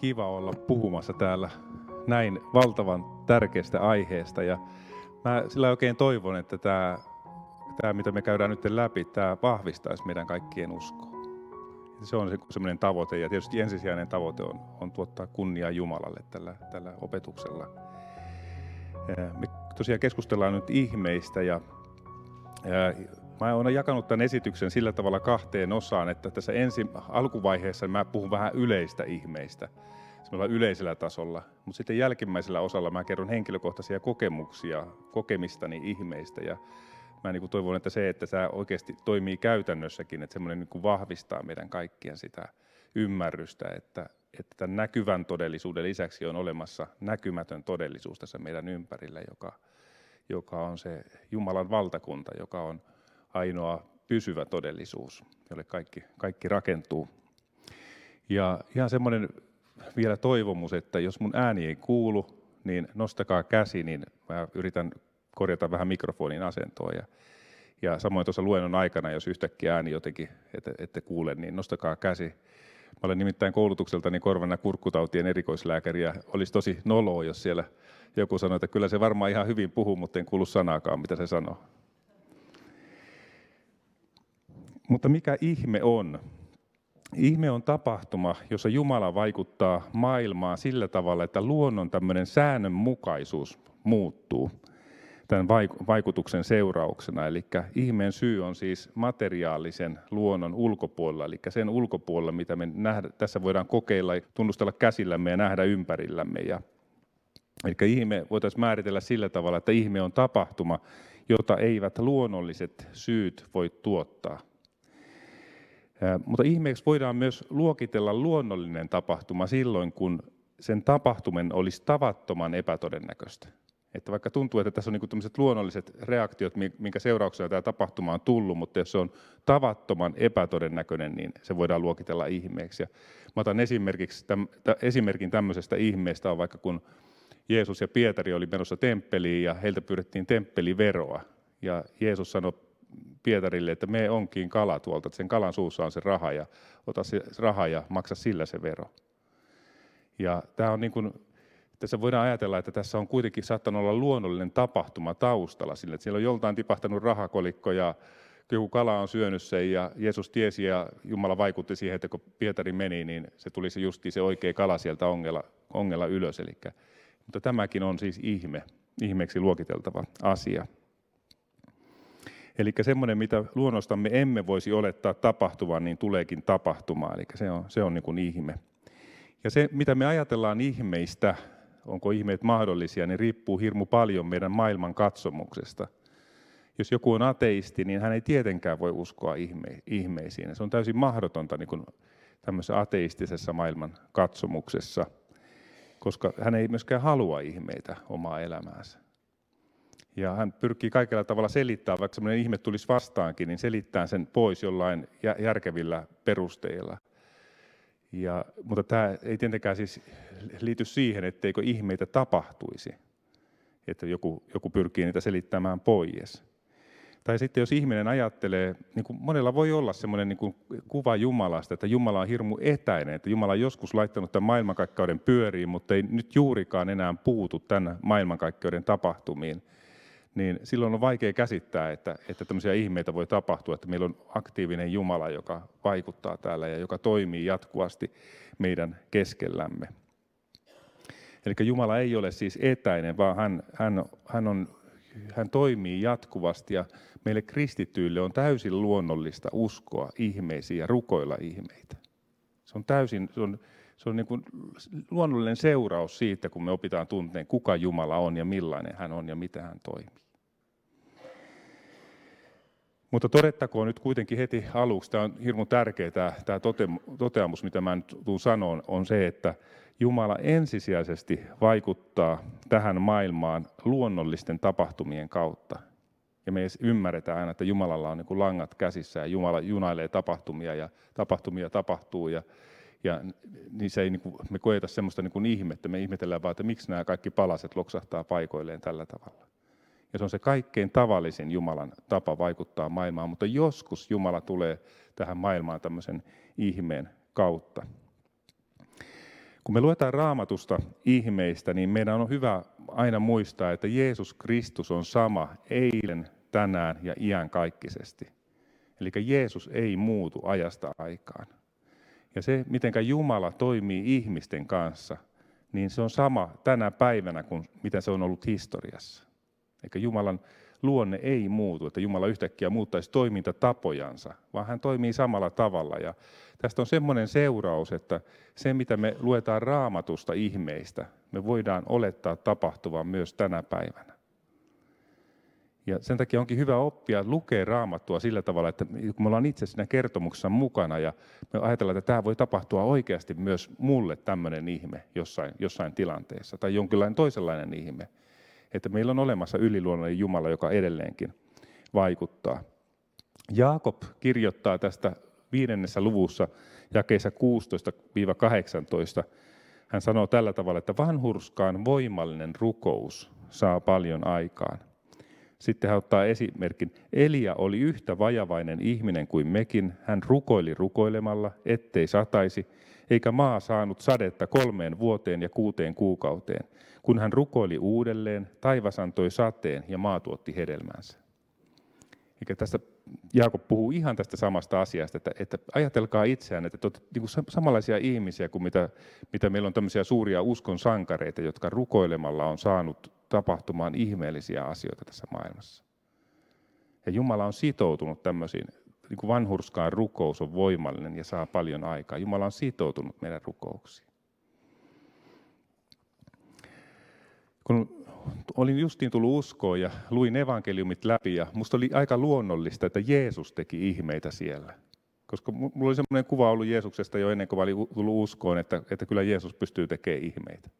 kiva olla puhumassa täällä näin valtavan tärkeästä aiheesta. Ja mä sillä oikein toivon, että tämä, tämä mitä me käydään nyt läpi, tämä vahvistaisi meidän kaikkien uskoa. Se on semmoinen tavoite ja tietysti ensisijainen tavoite on, on tuottaa kunniaa Jumalalle tällä, tällä opetuksella. Me tosiaan keskustellaan nyt ihmeistä ja, ja Mä olen jakanut tämän esityksen sillä tavalla kahteen osaan, että tässä ensi alkuvaiheessa mä puhun vähän yleistä ihmeistä, semmoilla yleisellä tasolla. Mutta sitten jälkimmäisellä osalla mä kerron henkilökohtaisia kokemuksia kokemistani ihmeistä. Ja mä niin kuin toivon, että se, että tämä oikeasti toimii käytännössäkin, että semmoinen niin kuin vahvistaa meidän kaikkien sitä ymmärrystä, että, että tämän näkyvän todellisuuden lisäksi on olemassa näkymätön todellisuus tässä meidän ympärillä, joka, joka on se Jumalan valtakunta, joka on ainoa pysyvä todellisuus, jolle kaikki, kaikki rakentuu. Ja ihan semmoinen vielä toivomus, että jos mun ääni ei kuulu, niin nostakaa käsi, niin mä yritän korjata vähän mikrofonin asentoa. Ja, ja samoin tuossa luennon aikana, jos yhtäkkiä ääni jotenkin ette, ette kuule, niin nostakaa käsi. Mä olen nimittäin koulutukseltani korvana kurkkutautien erikoislääkäri ja olisi tosi noloa, jos siellä joku sanoi, että kyllä se varmaan ihan hyvin puhuu, mutta en kuulu sanaakaan, mitä se sanoo. Mutta mikä ihme on? Ihme on tapahtuma, jossa Jumala vaikuttaa maailmaan sillä tavalla, että luonnon tämmöinen säännönmukaisuus muuttuu tämän vaikutuksen seurauksena. Eli ihmeen syy on siis materiaalisen luonnon ulkopuolella, eli sen ulkopuolella, mitä me nähdä, tässä voidaan kokeilla, tunnustella käsillämme ja nähdä ympärillämme. Ja, eli ihme voitaisiin määritellä sillä tavalla, että ihme on tapahtuma, jota eivät luonnolliset syyt voi tuottaa. Mutta ihmeeksi voidaan myös luokitella luonnollinen tapahtuma silloin, kun sen tapahtumen olisi tavattoman epätodennäköistä. Että vaikka tuntuu, että tässä on niin luonnolliset reaktiot, minkä seurauksena tämä tapahtuma on tullut, mutta jos se on tavattoman epätodennäköinen, niin se voidaan luokitella ihmeeksi. Ja mä otan esimerkiksi, täm, esimerkin tämmöisestä ihmeestä on vaikka kun Jeesus ja Pietari oli menossa temppeliin ja heiltä pyydettiin temppeliveroa. Ja Jeesus sanoi Pietarille, että me onkin kala tuolta, että sen kalan suussa on se raha ja ota se raha ja maksa sillä se vero. Ja tämä on niin kuin, tässä voidaan ajatella, että tässä on kuitenkin saattanut olla luonnollinen tapahtuma taustalla sille, että siellä on joltain tipahtanut rahakolikko ja joku kala on syönyt sen ja Jeesus tiesi ja Jumala vaikutti siihen, että kun Pietari meni, niin se tuli se justi se oikea kala sieltä ongella, ongella ylös. Eli, mutta tämäkin on siis ihme, ihmeeksi luokiteltava asia. Eli semmoinen, mitä luonnostamme emme voisi olettaa tapahtuvan, niin tuleekin tapahtumaan. Eli se on, se on niin kuin ihme. Ja se, mitä me ajatellaan ihmeistä, onko ihmeet mahdollisia, niin riippuu hirmu paljon meidän maailman katsomuksesta. Jos joku on ateisti, niin hän ei tietenkään voi uskoa ihme, ihmeisiin. Se on täysin mahdotonta niin kuin tämmöisessä ateistisessa maailman katsomuksessa, koska hän ei myöskään halua ihmeitä omaa elämäänsä. Ja hän pyrkii kaikella tavalla selittämään, vaikka semmoinen ihme tulisi vastaankin, niin selittää sen pois jollain järkevillä perusteilla. Ja, mutta tämä ei tietenkään siis liity siihen, etteikö ihmeitä tapahtuisi, että joku, joku pyrkii niitä selittämään pois. Tai sitten jos ihminen ajattelee, niin kuin monella voi olla semmoinen niin kuin kuva Jumalasta, että Jumala on hirmu etäinen, että Jumala on joskus laittanut tämän maailmankaikkeuden pyöriin, mutta ei nyt juurikaan enää puutu tämän maailmankaikkeuden tapahtumiin – niin silloin on vaikea käsittää, että, että tämmöisiä ihmeitä voi tapahtua, että meillä on aktiivinen Jumala, joka vaikuttaa täällä ja joka toimii jatkuvasti meidän keskellämme. Eli Jumala ei ole siis etäinen, vaan hän, hän, hän, on, hän toimii jatkuvasti ja meille kristityille on täysin luonnollista uskoa ihmeisiin ja rukoilla ihmeitä. Se on täysin, se on, se on niin kuin luonnollinen seuraus siitä, kun me opitaan tunteen, kuka Jumala on ja millainen hän on ja mitä hän toimii. Mutta todettakoon nyt kuitenkin heti aluksi, tämä on hirmu tärkeä tämä, tämä toteamus, mitä mä nyt tuun sanoon, on se, että Jumala ensisijaisesti vaikuttaa tähän maailmaan luonnollisten tapahtumien kautta. Ja me ymmärretään aina, että Jumalalla on niin kuin langat käsissä ja Jumala junailee tapahtumia ja tapahtumia tapahtuu ja, ja niin se ei, niin kuin, me koeta semmoista niin ihmettä, me ihmetellään vaan, että miksi nämä kaikki palaset loksahtaa paikoilleen tällä tavalla. Ja se on se kaikkein tavallisin Jumalan tapa vaikuttaa maailmaan, mutta joskus Jumala tulee tähän maailmaan tämmöisen ihmeen kautta. Kun me luetaan raamatusta ihmeistä, niin meidän on hyvä aina muistaa, että Jeesus Kristus on sama eilen, tänään ja iän kaikkisesti. Eli Jeesus ei muutu ajasta aikaan. Ja se, miten Jumala toimii ihmisten kanssa, niin se on sama tänä päivänä kuin mitä se on ollut historiassa. Eikä Jumalan luonne ei muutu, että Jumala yhtäkkiä muuttaisi toimintatapojansa, vaan hän toimii samalla tavalla. Ja tästä on semmoinen seuraus, että se mitä me luetaan raamatusta ihmeistä, me voidaan olettaa tapahtuvan myös tänä päivänä. Ja sen takia onkin hyvä oppia lukea raamattua sillä tavalla, että kun me ollaan itse siinä kertomuksessa mukana ja me ajatellaan, että tämä voi tapahtua oikeasti myös mulle tämmöinen ihme jossain, jossain tilanteessa tai jonkinlainen toisenlainen ihme. Että meillä on olemassa yliluonnollinen Jumala, joka edelleenkin vaikuttaa. Jaakob kirjoittaa tästä viidennessä luvussa jakeessa 16-18. Hän sanoo tällä tavalla, että vanhurskaan voimallinen rukous saa paljon aikaan. Sitten hän ottaa esimerkin. Elia oli yhtä vajavainen ihminen kuin mekin. Hän rukoili rukoilemalla, ettei sataisi, eikä maa saanut sadetta kolmeen vuoteen ja kuuteen kuukauteen. Kun hän rukoili uudelleen, taivas antoi sateen ja maa tuotti hedelmänsä. Eikä tästä Jaakob puhuu ihan tästä samasta asiasta, että, että ajatelkaa itseään, että te olette niin kuin samanlaisia ihmisiä kuin mitä, mitä meillä on tämmöisiä suuria uskon sankareita, jotka rukoilemalla on saanut tapahtumaan ihmeellisiä asioita tässä maailmassa. Ja Jumala on sitoutunut tämmöisiin, niin kuin vanhurskaan rukous on voimallinen ja saa paljon aikaa. Jumala on sitoutunut meidän rukouksiin. Kun olin justiin tullut uskoon ja luin evankeliumit läpi ja musta oli aika luonnollista, että Jeesus teki ihmeitä siellä. Koska mulla oli semmoinen kuva ollut Jeesuksesta jo ennen kuin olin tullut uskoon, että, että kyllä Jeesus pystyy tekemään ihmeitä.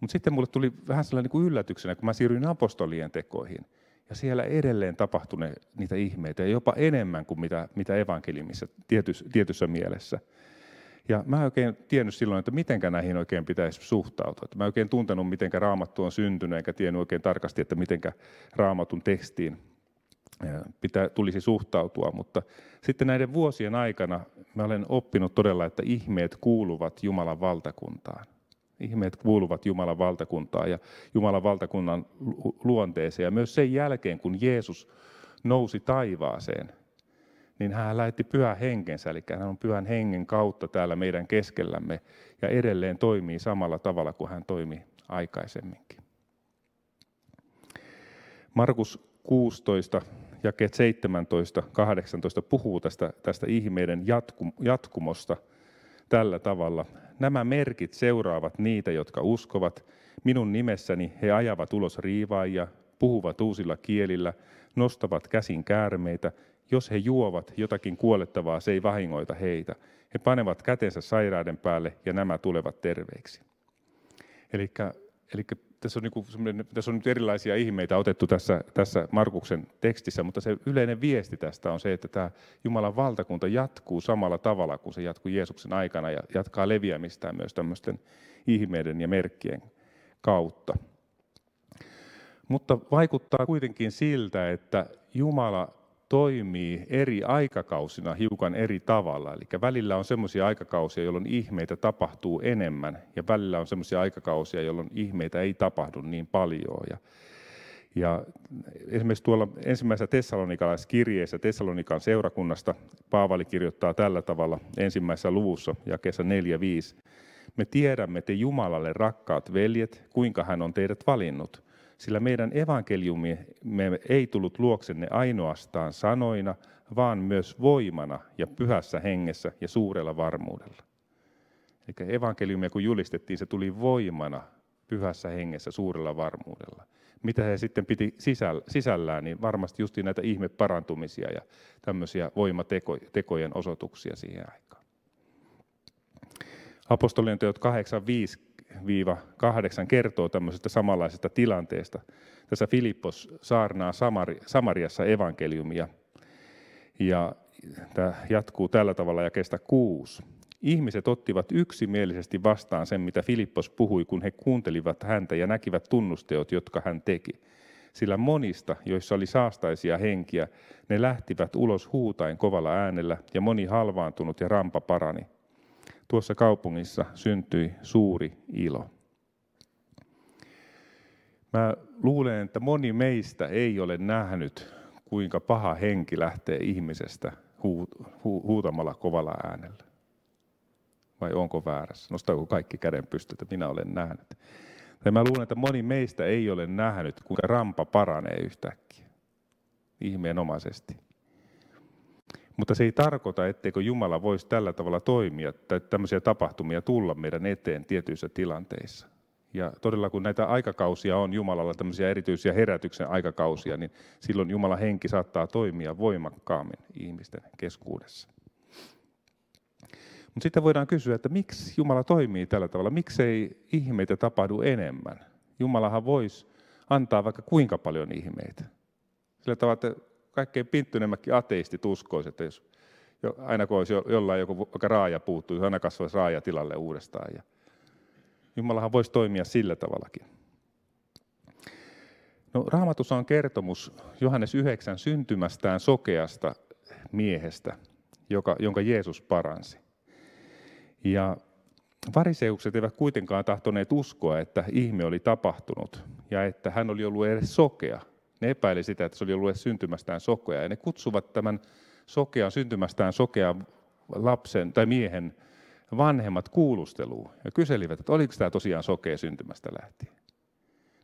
Mutta sitten mulle tuli vähän sellainen niin yllätyksenä, kun mä siirryin apostolien tekoihin. Ja siellä edelleen tapahtui ne, niitä ihmeitä, jopa enemmän kuin mitä, mitä evankeliumissa tietyssä, tietyssä mielessä. Ja mä en oikein tiennyt silloin, että miten näihin oikein pitäisi suhtautua. Mä en oikein tuntenut, miten raamattu on syntynyt, eikä tiennyt oikein tarkasti, että miten raamatun tekstiin pitää, tulisi suhtautua. Mutta sitten näiden vuosien aikana mä olen oppinut todella, että ihmeet kuuluvat Jumalan valtakuntaan. Ihmeet kuuluvat Jumalan valtakuntaan ja Jumalan valtakunnan luonteeseen. Ja myös sen jälkeen, kun Jeesus nousi taivaaseen, niin hän lähetti pyhän henkensä, eli hän on pyhän hengen kautta täällä meidän keskellämme ja edelleen toimii samalla tavalla kuin hän toimi aikaisemminkin. Markus 16, jakeet 17, 18 puhuu tästä, tästä ihmeiden jatkumosta tällä tavalla. Nämä merkit seuraavat niitä, jotka uskovat. Minun nimessäni he ajavat ulos riivaajia, puhuvat uusilla kielillä, nostavat käsin käärmeitä, jos he juovat jotakin kuolettavaa, se ei vahingoita heitä. He panevat kätensä sairaiden päälle ja nämä tulevat terveiksi. Eli, tässä, on niin tässä on nyt erilaisia ihmeitä otettu tässä, tässä Markuksen tekstissä, mutta se yleinen viesti tästä on se, että tämä Jumalan valtakunta jatkuu samalla tavalla kuin se jatkuu Jeesuksen aikana ja jatkaa leviämistään myös tämmöisten ihmeiden ja merkkien kautta. Mutta vaikuttaa kuitenkin siltä, että Jumala toimii eri aikakausina hiukan eri tavalla. Eli välillä on semmoisia aikakausia, jolloin ihmeitä tapahtuu enemmän, ja välillä on semmoisia aikakausia, jolloin ihmeitä ei tapahdu niin paljon. Ja, ja esimerkiksi tuolla ensimmäisessä tessalonikalaiskirjeessä Tessalonikan seurakunnasta Paavali kirjoittaa tällä tavalla ensimmäisessä luvussa, jakeessa 4.5. Me tiedämme te Jumalalle rakkaat veljet, kuinka hän on teidät valinnut – sillä meidän evankeliumi me ei tullut luoksenne ainoastaan sanoina, vaan myös voimana ja pyhässä hengessä ja suurella varmuudella. Eli evankeliumia kun julistettiin, se tuli voimana, pyhässä hengessä, suurella varmuudella. Mitä he sitten piti sisällään, niin varmasti just näitä ihmeparantumisia ja tämmöisiä voimatekojen osoituksia siihen aikaan. Apostolien teot 8.5 8 kertoo tämmöisestä samanlaisesta tilanteesta. Tässä Filippos saarnaa Samari, Samariassa evankeliumia. Ja tämä jatkuu tällä tavalla ja kestä kuusi. Ihmiset ottivat yksimielisesti vastaan sen, mitä Filippos puhui, kun he kuuntelivat häntä ja näkivät tunnusteot, jotka hän teki. Sillä monista, joissa oli saastaisia henkiä, ne lähtivät ulos huutain kovalla äänellä ja moni halvaantunut ja rampa parani. Tuossa kaupungissa syntyi suuri ilo. Mä luulen, että moni meistä ei ole nähnyt, kuinka paha henki lähtee ihmisestä huutamalla kovalla äänellä. Vai onko väärässä? Nostaako kaikki käden pystyt, että minä olen nähnyt. Ja mä luulen, että moni meistä ei ole nähnyt, kuinka rampa paranee yhtäkkiä. Ihmeenomaisesti. Mutta se ei tarkoita, etteikö Jumala voisi tällä tavalla toimia tai tämmöisiä tapahtumia tulla meidän eteen tietyissä tilanteissa. Ja todella kun näitä aikakausia on Jumalalla, tämmöisiä erityisiä herätyksen aikakausia, niin silloin Jumalan henki saattaa toimia voimakkaammin ihmisten keskuudessa. Mutta sitten voidaan kysyä, että miksi Jumala toimii tällä tavalla? Miksei ihmeitä tapahdu enemmän? Jumalahan voisi antaa vaikka kuinka paljon ihmeitä. Sillä tavalla, että kaikkein pinttyneemmätkin ateistit uskoisivat, että jos aina kun olisi jollain joku vaikka raaja puuttuu, aina kasvaisi raaja tilalle uudestaan. Ja Jumalahan voisi toimia sillä tavallakin. No, Raamatussa on kertomus Johannes 9 syntymästään sokeasta miehestä, joka, jonka Jeesus paransi. Ja Fariseukset eivät kuitenkaan tahtoneet uskoa, että ihme oli tapahtunut ja että hän oli ollut edes sokea. Ne epäili sitä, että se oli ollut syntymästään sokea. Ja ne kutsuvat tämän sokean, syntymästään sokean lapsen tai miehen vanhemmat kuulusteluun ja kyselivät, että oliko tämä tosiaan sokea syntymästä lähtien.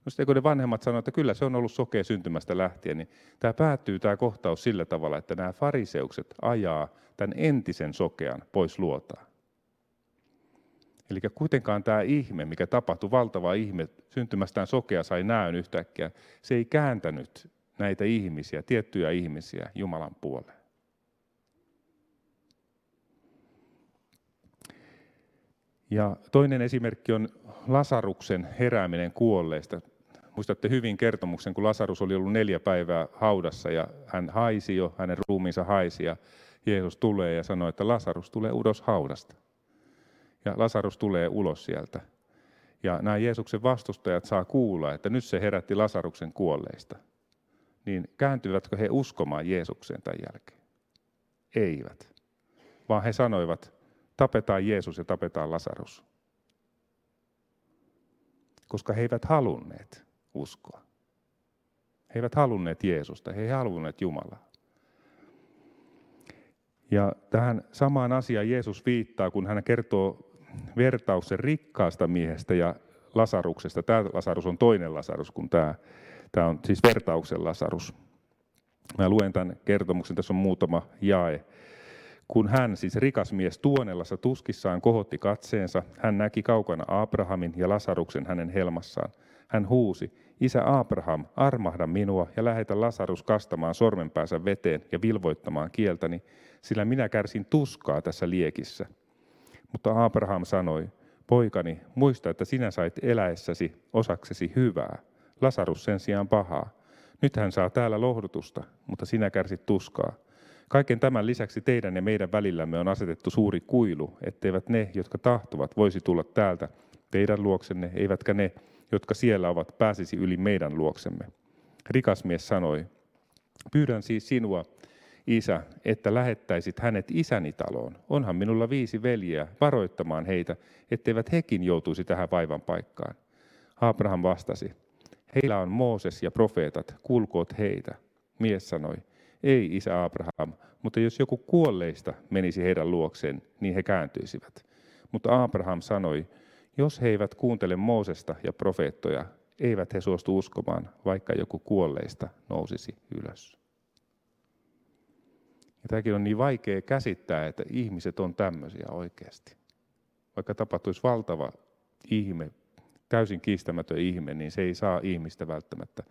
No sitten kun ne vanhemmat sanoivat, että kyllä se on ollut sokea syntymästä lähtien, niin tämä päättyy tämä kohtaus sillä tavalla, että nämä fariseukset ajaa tämän entisen sokean pois luotaan. Eli kuitenkaan tämä ihme, mikä tapahtui, valtava ihme, syntymästään sokea sai näön yhtäkkiä, se ei kääntänyt näitä ihmisiä, tiettyjä ihmisiä Jumalan puoleen. Ja toinen esimerkki on Lasaruksen herääminen kuolleista. Muistatte hyvin kertomuksen, kun Lasarus oli ollut neljä päivää haudassa ja hän haisi jo, hänen ruumiinsa haisi ja Jeesus tulee ja sanoi, että Lasarus tulee ulos haudasta. Ja Lasarus tulee ulos sieltä. Ja nämä Jeesuksen vastustajat saa kuulla, että nyt se herätti Lasaruksen kuolleista. Niin kääntyvätkö he uskomaan Jeesukseen tämän jälkeen? Eivät. Vaan he sanoivat, tapetaan Jeesus ja tapetaan Lasarus. Koska he eivät halunneet uskoa. He eivät halunneet Jeesusta, he eivät halunneet Jumalaa. Ja tähän samaan asiaan Jeesus viittaa, kun hän kertoo vertauksen rikkaasta miehestä ja Lasaruksesta. Tämä Lasarus on toinen Lasarus kuin tämä. Tämä on siis vertauksen Lasarus. Mä luen tämän kertomuksen, tässä on muutama jae. Kun hän, siis rikas mies Tuonellassa tuskissaan kohotti katseensa, hän näki kaukana Abrahamin ja Lasaruksen hänen helmassaan. Hän huusi, Isä Abraham, armahda minua ja lähetä Lasarus kastamaan sormenpäänsä veteen ja vilvoittamaan kieltäni, sillä minä kärsin tuskaa tässä liekissä. Mutta Abraham sanoi, poikani, muista, että sinä sait eläessäsi osaksesi hyvää, Lasarus sen sijaan pahaa. Nyt hän saa täällä lohdutusta, mutta sinä kärsit tuskaa. Kaiken tämän lisäksi teidän ja meidän välillämme on asetettu suuri kuilu, etteivät ne, jotka tahtovat, voisi tulla täältä teidän luoksenne, eivätkä ne, jotka siellä ovat, pääsisi yli meidän luoksemme. Rikas mies sanoi, pyydän siis sinua, isä, että lähettäisit hänet isäni taloon. Onhan minulla viisi veljeä varoittamaan heitä, etteivät hekin joutuisi tähän vaivan paikkaan. Abraham vastasi, heillä on Mooses ja profeetat, kuulkoot heitä. Mies sanoi, ei, isä Abraham, mutta jos joku kuolleista menisi heidän luokseen, niin he kääntyisivät. Mutta Abraham sanoi, jos he eivät kuuntele Moosesta ja profeettoja, eivät he suostu uskomaan, vaikka joku kuolleista nousisi ylös. Tämäkin on niin vaikea käsittää, että ihmiset on tämmöisiä oikeasti. Vaikka tapahtuisi valtava ihme, täysin kiistämätön ihme, niin se ei saa ihmistä välttämättä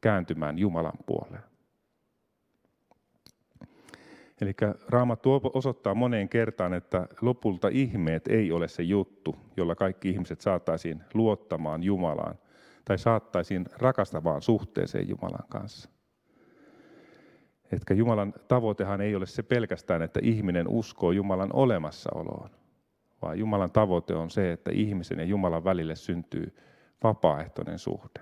kääntymään Jumalan puoleen. Eli Raamattu osoittaa moneen kertaan, että lopulta ihmeet ei ole se juttu, jolla kaikki ihmiset saataisiin luottamaan Jumalaan tai saattaisiin rakastavaan suhteeseen Jumalan kanssa. Etkä Jumalan tavoitehan ei ole se pelkästään, että ihminen uskoo Jumalan olemassaoloon, vaan Jumalan tavoite on se, että ihmisen ja Jumalan välille syntyy vapaaehtoinen suhde.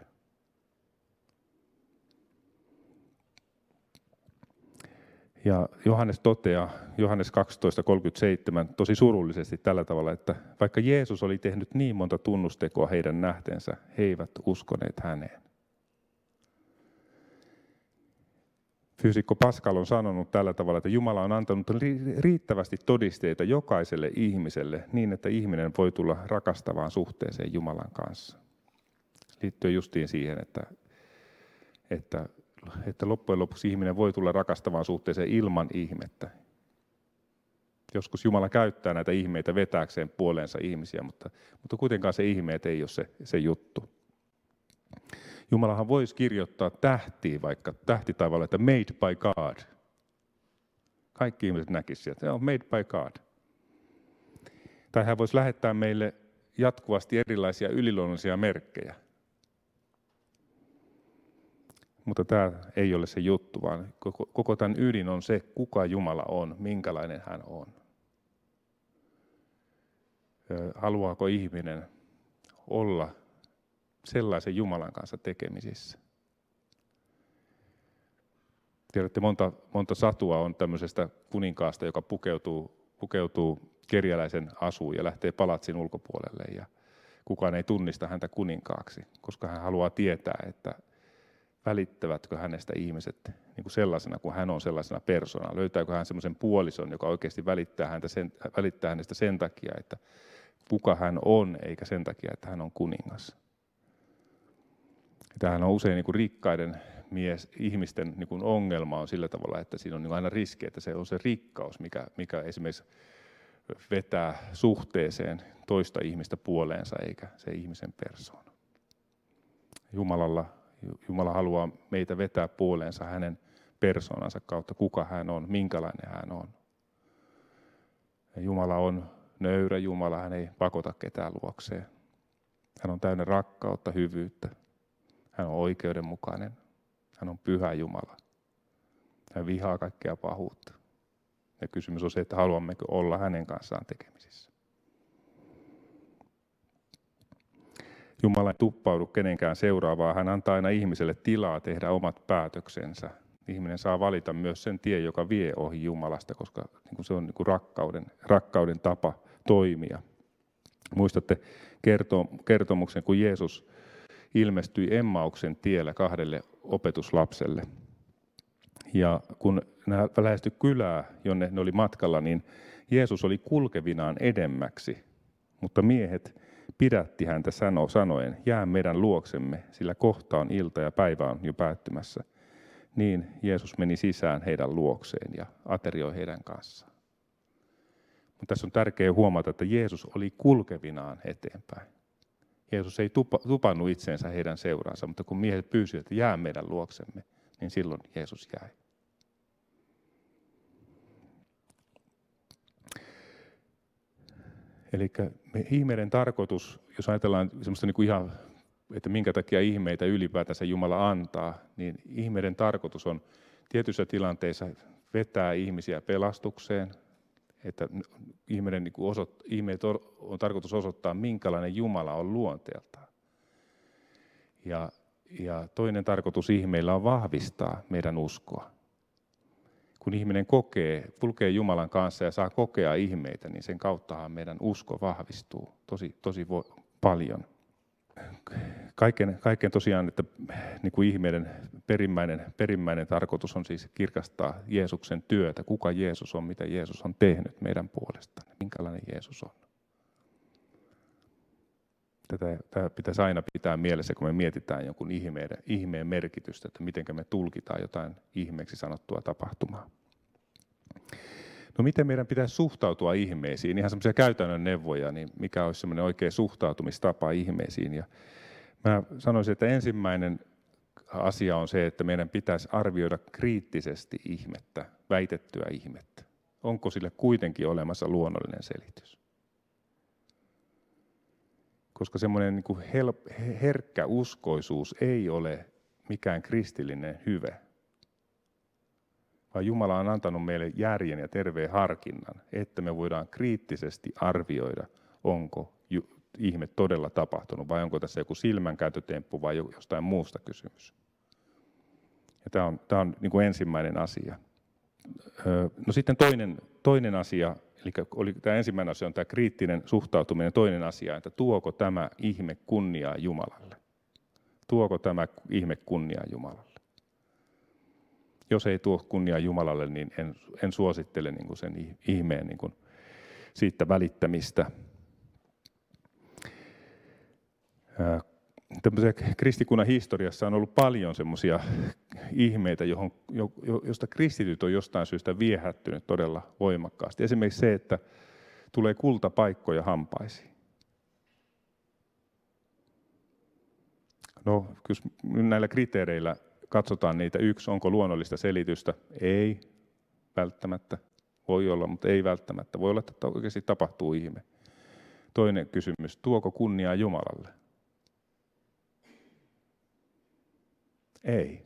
Ja Johannes toteaa, Johannes 12.37, tosi surullisesti tällä tavalla, että vaikka Jeesus oli tehnyt niin monta tunnustekoa heidän nähtensä, he eivät uskoneet häneen. Fyysikko Pascal on sanonut tällä tavalla, että Jumala on antanut riittävästi todisteita jokaiselle ihmiselle niin, että ihminen voi tulla rakastavaan suhteeseen Jumalan kanssa. Liittyen justiin siihen, että, että, että loppujen lopuksi ihminen voi tulla rakastavaan suhteeseen ilman ihmettä. Joskus Jumala käyttää näitä ihmeitä vetääkseen puoleensa ihmisiä, mutta, mutta kuitenkaan se ihmeet ei ole se, se juttu. Jumalahan voisi kirjoittaa tähtiin, vaikka tähtitaivaalle, että made by God. Kaikki ihmiset näkisivät, että se on made by God. Tai hän voisi lähettää meille jatkuvasti erilaisia yliluonnollisia merkkejä. Mutta tämä ei ole se juttu, vaan koko, koko tämän ydin on se, kuka Jumala on, minkälainen hän on. Haluaako ihminen olla sellaisen Jumalan kanssa tekemisissä. Tiedätte, monta, monta satua on tämmöisestä kuninkaasta, joka pukeutuu, pukeutuu kerjäläisen asuun ja lähtee palatsin ulkopuolelle. Ja kukaan ei tunnista häntä kuninkaaksi, koska hän haluaa tietää, että välittävätkö hänestä ihmiset niin kuin sellaisena kuin hän on sellaisena persona. Löytääkö hän semmoisen puolison, joka oikeasti välittää, häntä sen, välittää hänestä sen takia, että kuka hän on, eikä sen takia, että hän on kuningas. Tämähän on usein niin kuin rikkaiden mies, ihmisten niin kuin ongelma on sillä tavalla, että siinä on niin aina riski, että se on se rikkaus, mikä, mikä esimerkiksi vetää suhteeseen toista ihmistä puoleensa, eikä se ihmisen persoona. Jumalalla, Jumala haluaa meitä vetää puoleensa hänen persoonansa kautta, kuka hän on, minkälainen hän on. Ja Jumala on nöyrä Jumala, hän ei pakota ketään luokseen. Hän on täynnä rakkautta, hyvyyttä, hän on oikeudenmukainen. Hän on pyhä Jumala. Hän vihaa kaikkea pahuutta. Ja kysymys on se, että haluammeko olla hänen kanssaan tekemisissä. Jumala ei tuppaudu kenenkään seuraavaa. Hän antaa aina ihmiselle tilaa tehdä omat päätöksensä. Ihminen saa valita myös sen tie, joka vie ohi Jumalasta, koska niin se on niin rakkauden, rakkauden tapa toimia. Muistatte kertomuksen, kun Jeesus ilmestyi Emmauksen tiellä kahdelle opetuslapselle. Ja kun nämä lähestyi kylää, jonne ne oli matkalla, niin Jeesus oli kulkevinaan edemmäksi, mutta miehet pidätti häntä sano, sanoen, jää meidän luoksemme, sillä kohta on ilta ja päivä on jo päättymässä. Niin Jeesus meni sisään heidän luokseen ja aterioi heidän kanssaan. Mutta tässä on tärkeää huomata, että Jeesus oli kulkevinaan eteenpäin. Jeesus ei tupa, tupannut itseensä heidän seuraansa, mutta kun miehet pyysivät, että jää meidän luoksemme, niin silloin Jeesus jäi. Eli ihmeiden tarkoitus, jos ajatellaan semmoista niin kuin ihan, että minkä takia ihmeitä ylipäätänsä Jumala antaa, niin ihmeiden tarkoitus on tietyissä tilanteissa vetää ihmisiä pelastukseen, että ihminen niin osoit, ihmeet on, on tarkoitus osoittaa, minkälainen Jumala on luonteeltaan. Ja, ja toinen tarkoitus ihmeillä on vahvistaa meidän uskoa. Kun ihminen kokee, kulkee Jumalan kanssa ja saa kokea ihmeitä, niin sen kauttahan meidän usko vahvistuu tosi, tosi paljon kaiken, kaiken tosiaan, että niin kuin ihmeiden perimmäinen, perimmäinen tarkoitus on siis kirkastaa Jeesuksen työtä. Kuka Jeesus on, mitä Jeesus on tehnyt meidän puolestaan, minkälainen Jeesus on. Tätä, tätä pitäisi aina pitää mielessä, kun me mietitään jonkun ihmeen, ihmeen merkitystä, että miten me tulkitaan jotain ihmeeksi sanottua tapahtumaa. No miten meidän pitäisi suhtautua ihmeisiin? Ihan semmoisia käytännön neuvoja, niin mikä olisi semmoinen oikea suhtautumistapa ihmeisiin? Ja mä sanoisin, että ensimmäinen asia on se, että meidän pitäisi arvioida kriittisesti ihmettä, väitettyä ihmettä. Onko sille kuitenkin olemassa luonnollinen selitys? Koska semmoinen niin herkkä uskoisuus ei ole mikään kristillinen hyve, vaan Jumala on antanut meille järjen ja terveen harkinnan, että me voidaan kriittisesti arvioida, onko ihme todella tapahtunut vai onko tässä joku silmänkäytötemppu vai jostain muusta kysymys. Ja tämä on, tämä on niin kuin ensimmäinen asia. no sitten toinen, toinen asia, eli oli, tämä ensimmäinen asia on tämä kriittinen suhtautuminen, toinen asia, että tuoko tämä ihme kunniaa Jumalalle. Tuoko tämä ihme kunniaa Jumalalle. Jos ei tuo kunniaa Jumalalle, niin en, en suosittele niin kuin sen ihmeen niin kuin siitä välittämistä tämmöisen kristikunnan historiassa on ollut paljon semmoisia ihmeitä, johon, josta kristityt on jostain syystä viehättynyt todella voimakkaasti. Esimerkiksi se, että tulee kultapaikkoja hampaisiin. No, kyllä näillä kriteereillä katsotaan niitä. Yksi, onko luonnollista selitystä? Ei, välttämättä. Voi olla, mutta ei välttämättä. Voi olla, että oikeasti tapahtuu ihme. Toinen kysymys, tuoko kunniaa Jumalalle? Ei.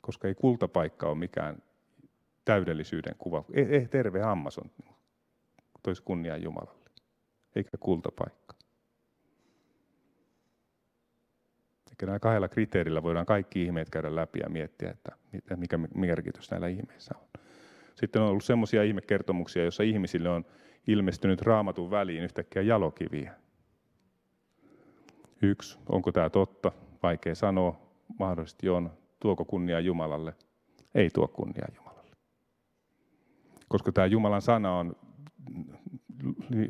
Koska ei kultapaikka ole mikään täydellisyyden kuva. Ei, ei terve hammas on toisi kunniaa Jumalalle, eikä kultapaikka. Eikä näillä kahdella kriteerillä voidaan kaikki ihmeet käydä läpi ja miettiä, että mikä merkitys näillä ihmeissä on. Sitten on ollut sellaisia ihmekertomuksia, joissa ihmisille on ilmestynyt raamatun väliin yhtäkkiä jalokiviä. Yksi, onko tämä totta? Vaikea sanoa, mahdollisesti on. Tuoko kunnia Jumalalle? Ei tuo kunnia Jumalalle. Koska tämä Jumalan sana on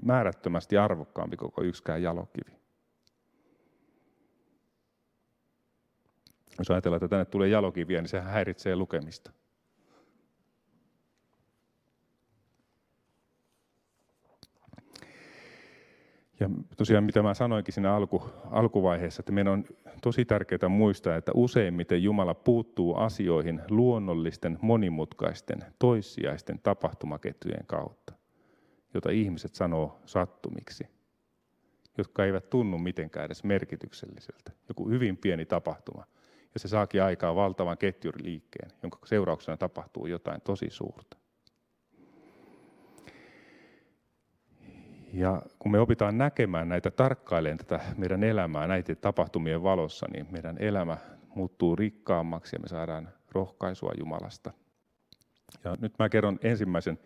määrättömästi arvokkaampi koko yksikään jalokivi. Jos ajatellaan, että tänne tulee jalokiviä, niin sehän häiritsee lukemista. Ja tosiaan mitä mä sanoinkin siinä alku, alkuvaiheessa, että meidän on tosi tärkeää muistaa, että useimmiten Jumala puuttuu asioihin luonnollisten, monimutkaisten, toissijaisten tapahtumaketjujen kautta, jota ihmiset sanoo sattumiksi, jotka eivät tunnu mitenkään edes merkitykselliseltä. Joku hyvin pieni tapahtuma, ja se saakin aikaa valtavan ketjuriliikkeen, jonka seurauksena tapahtuu jotain tosi suurta. Ja kun me opitaan näkemään näitä, tarkkailemaan tätä meidän elämää näiden tapahtumien valossa, niin meidän elämä muuttuu rikkaammaksi ja me saadaan rohkaisua Jumalasta. Ja nyt mä kerron ensimmäisen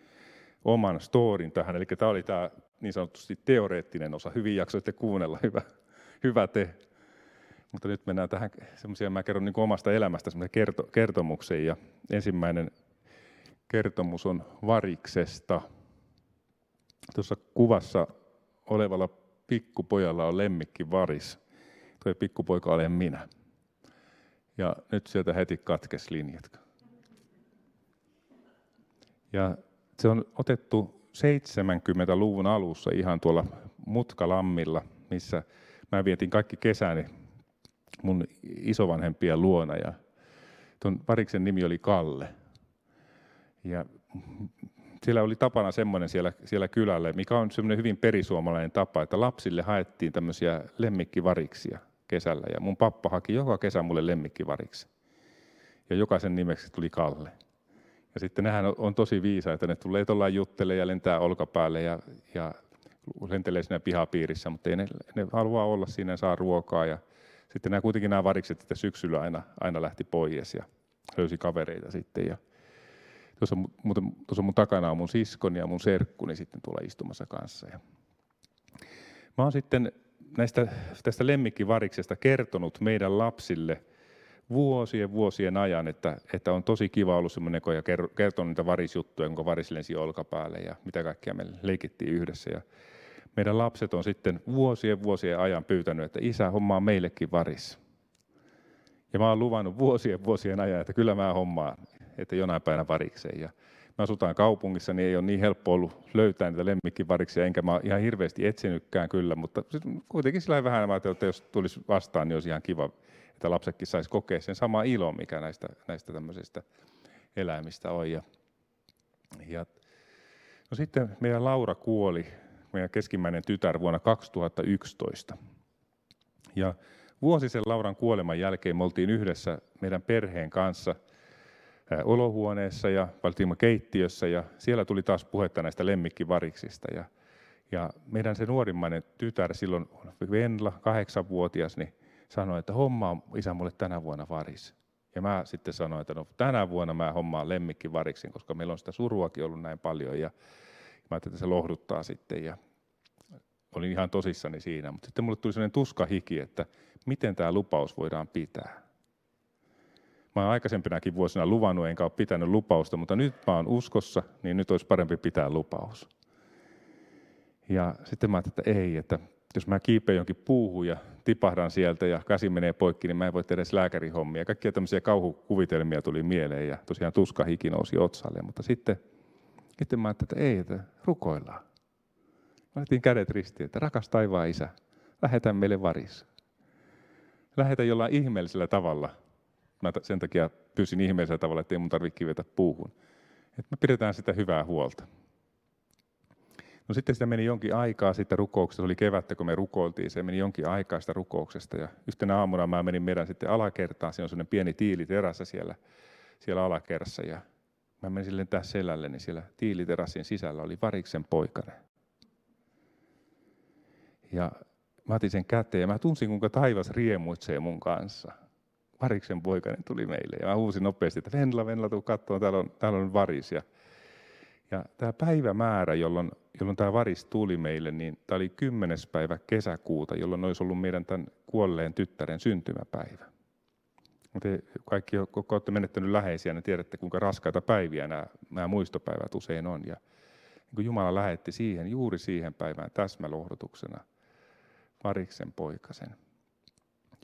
oman storin tähän, eli tämä oli tämä niin sanotusti teoreettinen osa. Hyvin jaksoitte kuunnella, hyvä, hyvä te. Mutta nyt mennään tähän semmoisia, mä kerron niin omasta elämästä semmoisen kerto, kertomuksen. Ja ensimmäinen kertomus on Variksesta. Tuossa kuvassa olevalla pikkupojalla on lemmikki varis. Tuo pikkupoika olen minä. Ja nyt sieltä heti katkes linjat. Ja se on otettu 70-luvun alussa ihan tuolla Mutkalammilla, missä mä vietin kaikki kesäni mun isovanhempien luona. Ja tuon variksen nimi oli Kalle. Ja siellä oli tapana semmoinen siellä, siellä kylällä, mikä on semmoinen hyvin perisuomalainen tapa, että lapsille haettiin tämmöisiä lemmikkivariksia kesällä. Ja mun pappa haki joka kesä mulle lemmikkivariksi. Ja jokaisen nimeksi tuli Kalle. Ja sitten nehän on tosi viisaita, ne tulee tuolla juttelee ja lentää olkapäälle ja, ja lentelee siinä pihapiirissä, mutta ei ne, ne haluaa olla siinä ja saa ruokaa. Ja sitten nämä kuitenkin nämä varikset sitten syksyllä aina, aina lähti pois ja löysi kavereita sitten. Ja Tuossa, muuten, tuossa mun takana on mun siskoni ja mun serkkuni sitten tuolla istumassa kanssa. Ja mä oon sitten näistä, tästä lemmikkivariksesta kertonut meidän lapsille vuosien vuosien ajan, että, että on tosi kiva ollut semmoinen, kun kertonut niitä varisjuttuja, kun varis lensi olkapäälle ja mitä kaikkea me leikittiin yhdessä. Ja meidän lapset on sitten vuosien vuosien ajan pyytänyt, että isä hommaa meillekin varis. Ja mä oon luvannut vuosien vuosien ajan, että kyllä mä hommaan että jonain päivänä varikseen. Ja me asutaan kaupungissa, niin ei ole niin helppo ollut löytää niitä lemmikkivariksia, enkä mä ihan hirveästi etsinytkään kyllä, mutta kuitenkin sillä vähän mä että jos tulisi vastaan, niin olisi ihan kiva, että lapsetkin saisi kokea sen sama ilo, mikä näistä, näistä tämmöisistä eläimistä on. Ja, ja, no sitten meidän Laura kuoli, meidän keskimmäinen tytär vuonna 2011. Ja vuosi sen Lauran kuoleman jälkeen me oltiin yhdessä meidän perheen kanssa – olohuoneessa ja valtiimme keittiössä ja siellä tuli taas puhetta näistä lemmikkivariksista. Ja, ja meidän se nuorimmainen tytär silloin, Venla, kahdeksanvuotias, niin sanoi, että homma on isä mulle tänä vuonna varis. Ja mä sitten sanoin, että no tänä vuonna mä hommaan lemmikkivariksin, koska meillä on sitä suruakin ollut näin paljon. Ja mä ajattelin, että se lohduttaa sitten. Ja olin ihan tosissani siinä. Mutta sitten mulle tuli sellainen tuskahiki, että miten tämä lupaus voidaan pitää. Mä oon aikaisempinakin vuosina luvannut, enkä ole pitänyt lupausta, mutta nyt mä oon uskossa, niin nyt olisi parempi pitää lupaus. Ja sitten mä ajattelin, että ei, että jos mä kiipeen jonkin puuhun ja tipahdan sieltä ja käsi menee poikki, niin mä en voi tehdä edes lääkärihommia. Kaikkia tämmöisiä kauhukuvitelmia tuli mieleen ja tosiaan tuska hiki nousi otsalle. Mutta sitten, sitten mä ajattelin, että ei, että rukoillaan. Laitin kädet ristiin, että rakas taivaan isä, lähetä meille varis. Lähetä jollain ihmeellisellä tavalla. Mä sen takia pyysin ihmeellisellä tavalla, että ei mun tarvitse kivetä puuhun. Että me pidetään sitä hyvää huolta. No sitten sitä meni jonkin aikaa sitten rukouksesta, se oli kevättä kun me rukoiltiin, se meni jonkin aikaa sitä rukouksesta ja yhtenä aamuna mä menin meidän sitten alakertaan, siinä on sellainen pieni tiiliterässä siellä, siellä alakerrassa ja mä menin tässä selälle, niin siellä tiiliterassin sisällä oli variksen poikainen. Ja mä otin sen käteen ja mä tunsin kuinka taivas riemuitsee mun kanssa. Variksen poikainen tuli meille ja mä huusin nopeasti, että Venla, Venla, tuu katsomaan, täällä on, täällä on varis. Ja, ja tämä päivämäärä, jolloin jolloin tämä varis tuli meille, niin tämä oli 10. päivä kesäkuuta, jolloin olisi ollut meidän tämän kuolleen tyttären syntymäpäivä. Te kaikki, jotka olette menettänyt läheisiä, niin tiedätte, kuinka raskaita päiviä nämä, nämä muistopäivät usein on. Ja niin kuin Jumala lähetti siihen, juuri siihen päivään täsmälohdutuksena variksen poikasen.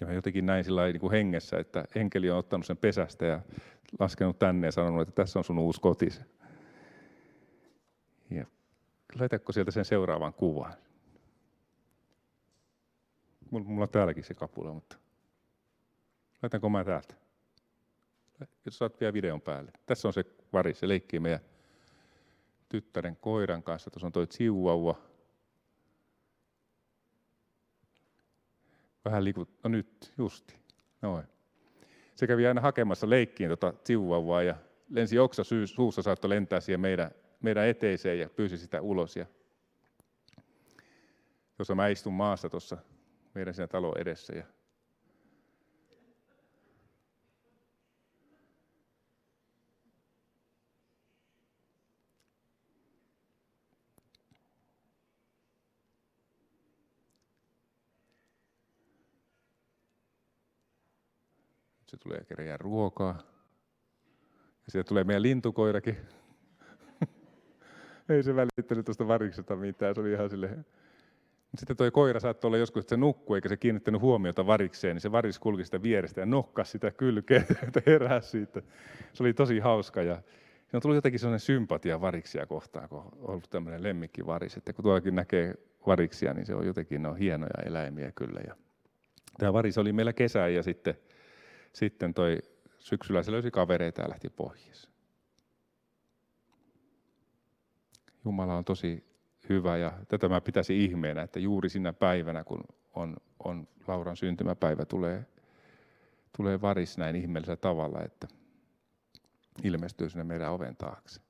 Ja jotenkin näin sillä niin kuin hengessä, että enkeli on ottanut sen pesästä ja laskenut tänne ja sanonut, että tässä on sun uusi kotisi. Ja Laitatko sieltä sen seuraavan kuvan? Mulla on täälläkin se kapula, mutta laitanko mä täältä? Jos saat vielä videon päälle. Tässä on se vari, se leikkii meidän tyttären koiran kanssa. Tuossa on toi chihuahua. Vähän liikut, no nyt, justi. Noin. Se kävi aina hakemassa leikkiin tota chihuahuaa ja lensi oksa suussa saattoi lentää siihen meidän meidän eteiseen ja pyysi sitä ulos. Ja tuossa mä istun maassa tuossa meidän siinä talon edessä ja tulee kerjää ruokaa. Ja sieltä tulee meidän lintukoirakin ei se välittänyt tuosta variksesta mitään, se oli ihan silleen. Sitten tuo koira saattoi olla joskus, että se nukkui eikä se kiinnittänyt huomiota varikseen, niin se varis kulki sitä vierestä ja nokkasi sitä kylkeä, että heräsi siitä. Se oli tosi hauska ja se on tullut jotenkin sellainen sympatia variksia kohtaan, kun on ollut tämmöinen lemmikkivaris. Että kun tuollakin näkee variksia, niin se on jotenkin, ne on hienoja eläimiä kyllä. Ja tämä varis oli meillä kesää ja sitten, sitten toi syksyllä se löysi kavereita ja lähti pohjissa. Jumala on tosi hyvä ja tätä mä pitäisin ihmeenä, että juuri sinä päivänä, kun on, on Lauran syntymäpäivä, tulee, tulee varis näin ihmeellisellä tavalla, että ilmestyy sinne meidän oven taakse.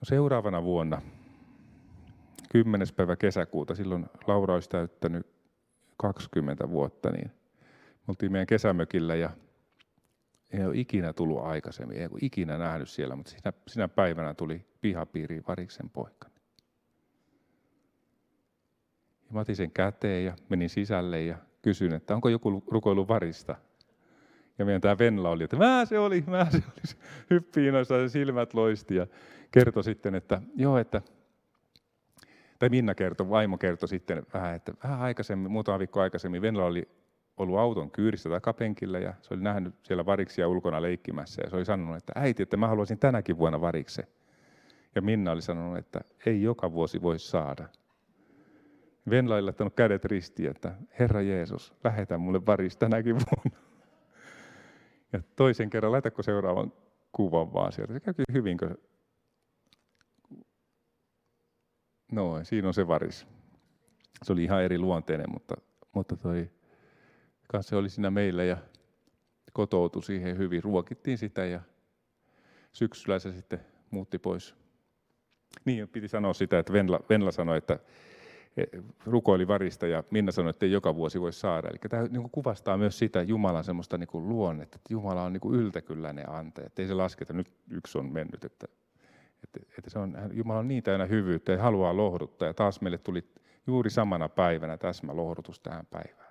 No seuraavana vuonna, 10. päivä kesäkuuta, silloin Laura olisi täyttänyt 20 vuotta, niin oltiin meidän kesämökillä ja ei ole ikinä tullut aikaisemmin, ei ole ikinä nähnyt siellä, mutta sinä, sinä päivänä tuli pihapiiriin variksen poika. Ja mä otin sen käteen ja menin sisälle ja kysyin, että onko joku rukoilu varista. Ja meidän tämä Venla oli, että mä se oli, mä se oli. Hyppii noissa silmät loisti ja kertoi sitten, että joo, että tai Minna kertoi, vaimo kertoi sitten vähän, että vähän aikaisemmin, muutama viikko aikaisemmin Venla oli ollut auton kyyrissä takapenkillä ja se oli nähnyt siellä variksia ulkona leikkimässä ja se oli sanonut, että äiti, että mä haluaisin tänäkin vuonna varikse. Ja Minna oli sanonut, että ei joka vuosi voi saada. Venla oli laittanut kädet ristiin, että Herra Jeesus, lähetä mulle varis tänäkin vuonna. Ja toisen kerran, laitatko seuraavan kuvan vaan sieltä. Se käykin hyvinkö? No, siinä on se varis. Se oli ihan eri luonteinen, mutta, mutta toi kanssa oli siinä meillä ja kotoutui siihen hyvin. Ruokittiin sitä ja syksyllä se sitten muutti pois. Niin, piti sanoa sitä, että Venla, Venla sanoi, että, rukoili varista ja Minna sanoi, että ei joka vuosi voi saada. Eli tämä niin kuvastaa myös sitä Jumalan semmoista niin kuin luonnetta, että Jumala on niin yltäkylläinen antaja, että ei se lasketa, nyt yksi on mennyt, että, että, että se on, Jumala on niin täynnä hyvyyttä ja haluaa lohduttaa ja taas meille tuli juuri samana päivänä täsmä lohdutus tähän päivään.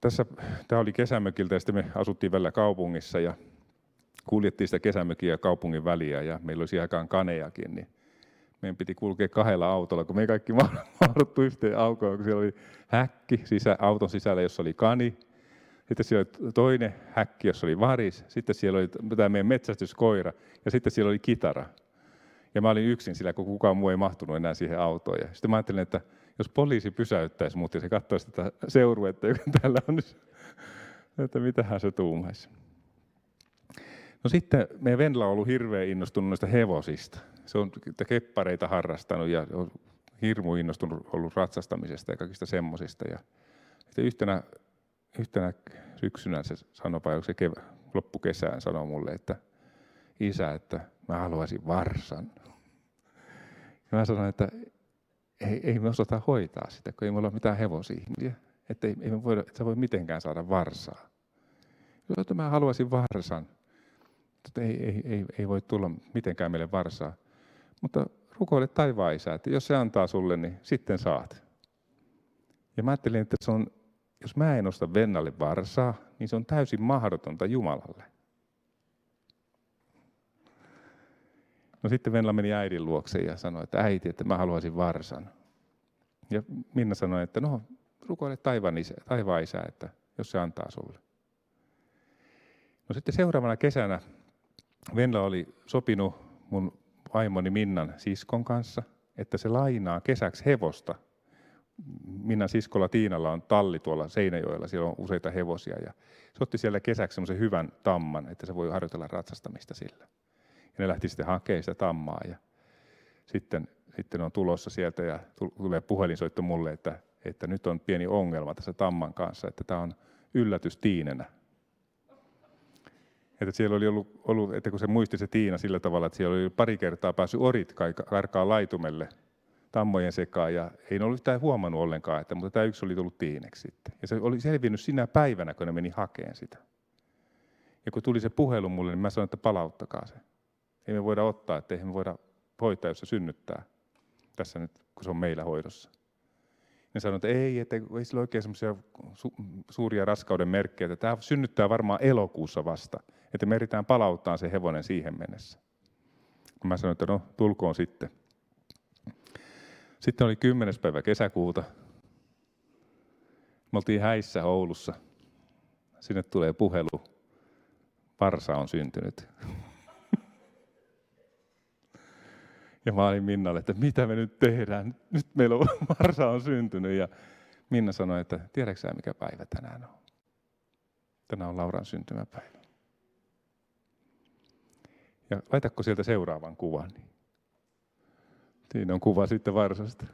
Tässä, tämä oli kesämökiltä ja sitten me asuttiin välillä kaupungissa ja kuljettiin sitä kesämökiä kaupungin väliä ja meillä olisi aikaan kanejakin, niin meidän piti kulkea kahdella autolla, kun me kaikki mahduttu yhteen aukoon, kun siellä oli häkki sisä, auton sisällä, jossa oli kani. Sitten siellä oli toinen häkki, jossa oli varis. Sitten siellä oli tämä meidän metsästyskoira ja sitten siellä oli kitara. Ja mä olin yksin sillä, kun kukaan muu ei mahtunut enää siihen autoon. Ja sitten mä ajattelin, että jos poliisi pysäyttäisi mut ja se katsoisi tätä seuruetta, joka täällä on, niin että mitähän se tuumaisi. No sitten meidän Venla on ollut hirveän innostunut noista hevosista. Se on keppareita harrastanut ja on hirmu innostunut ollut ratsastamisesta ja kaikista semmosista. Ja sitten yhtenä, yhtenä syksynä se sanoi, vai se kevä, loppukesään sanoi mulle, että isä, että mä haluaisin varsan. Ja mä sanoin, että ei, ei me osata hoitaa sitä, kun ei me ole mitään hevosihmisiä. Että ei, ei me voida, että sä voi mitenkään saada varsaa. Että mä haluaisin varsan. Mutta ei, ei, ei, ei voi tulla mitenkään meille varsaa. Mutta rukoile taivaan isä, että jos se antaa sulle, niin sitten saat. Ja mä ajattelin, että se on, jos mä en osta Vennalle varsaa, niin se on täysin mahdotonta Jumalalle. No sitten Venla meni äidin luokse ja sanoi, että äiti, että mä haluaisin varsan. Ja Minna sanoi, että no rukoile taivaan isä, taivaan isä että jos se antaa sulle. No sitten seuraavana kesänä Venla oli sopinut mun vaimoni Minnan siskon kanssa, että se lainaa kesäksi hevosta. Minnan siskolla Tiinalla on talli tuolla Seinäjoella, siellä on useita hevosia ja se otti siellä kesäksi semmoisen hyvän tamman, että se voi harjoitella ratsastamista sillä. Ne lähti sitten hakemaan sitä tammaa ja sitten, sitten on tulossa sieltä ja tulee puhelinsoitto mulle, että, että nyt on pieni ongelma tässä tamman kanssa, että tämä on yllätys Tiinenä. Että siellä oli ollut, ollut, että kun se muisti se Tiina sillä tavalla, että siellä oli pari kertaa päässyt orit karkaa laitumelle tammojen sekaan ja ei ollut yhtään huomannut ollenkaan, että, mutta tämä yksi oli tullut tiineksi sitten. Ja se oli selvinnyt sinä päivänä, kun ne meni hakeen sitä. Ja kun tuli se puhelu mulle, niin mä sanoin, että palauttakaa se. Ei me voida ottaa, että ei me voida hoitaa, jos se synnyttää. Tässä nyt, kun se on meillä hoidossa. Ne sanoivat, että ei, että ei sillä oikein semmoisia su- suuria raskauden merkkejä, että tämä synnyttää varmaan elokuussa vasta, että me eritään palauttaa se hevonen siihen mennessä. Mä sanoin, että no, tulkoon sitten. Sitten oli 10. päivä kesäkuuta. Me oltiin häissä Oulussa. Sinne tulee puhelu. Varsa on syntynyt. Ja mä olin Minnalle, että mitä me nyt tehdään? Nyt meillä on Marsa on syntynyt. Ja Minna sanoi, että tiedätkö sä mikä päivä tänään on? Tänään on Lauran syntymäpäivä. Ja laitakko sieltä seuraavan kuvan. Siinä on kuva sitten varsasta.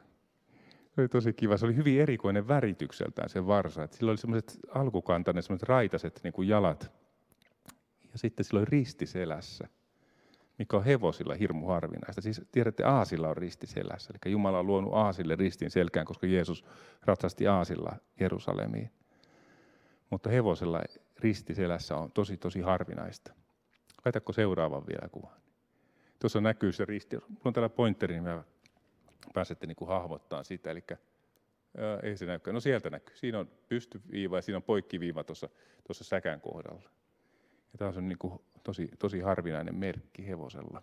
Se oli tosi kiva. Se oli hyvin erikoinen väritykseltään se varsa. Että sillä oli semmoiset alkukantainen, semmoiset raitaset niin kuin jalat. Ja sitten sillä oli risti selässä mikä on hevosilla hirmu harvinaista. Siis tiedätte, aasilla on risti selässä. Eli Jumala on luonut aasille ristin selkään, koska Jeesus ratsasti aasilla Jerusalemiin. Mutta hevosella risti selässä on tosi, tosi harvinaista. Laitatko seuraavan vielä kuvan? Tuossa näkyy se risti. Mulla on täällä pointeri, niin mä pääsette niin hahmottaa sitä. Eli ää, ei se näykään. No sieltä näkyy. Siinä on pystyviiva ja siinä on poikkiviiva tuossa, tuossa säkän kohdalla. Ja tämä on niin kuin tosi, tosi harvinainen merkki hevosella.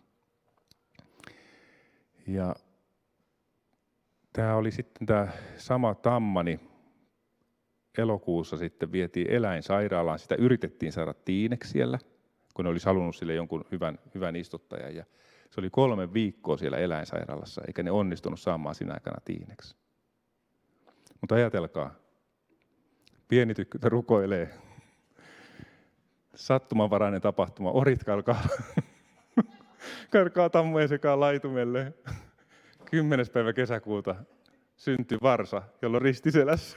Ja tämä oli sitten tämä sama tammani, elokuussa sitten vietiin eläinsairaalaan. Sitä yritettiin saada tiineksi siellä, kun ne olisi halunnut sille jonkun hyvän, hyvän istuttajan. Ja se oli kolme viikkoa siellä eläinsairaalassa, eikä ne onnistunut saamaan siinä aikana tiineksi. Mutta ajatelkaa, pieni tykkö rukoilee sattumanvarainen tapahtuma. Orit karkaa, karkaa tammojen sekaan laitumelle. 10. päivä kesäkuuta syntyi varsa, jolla on ristiselässä.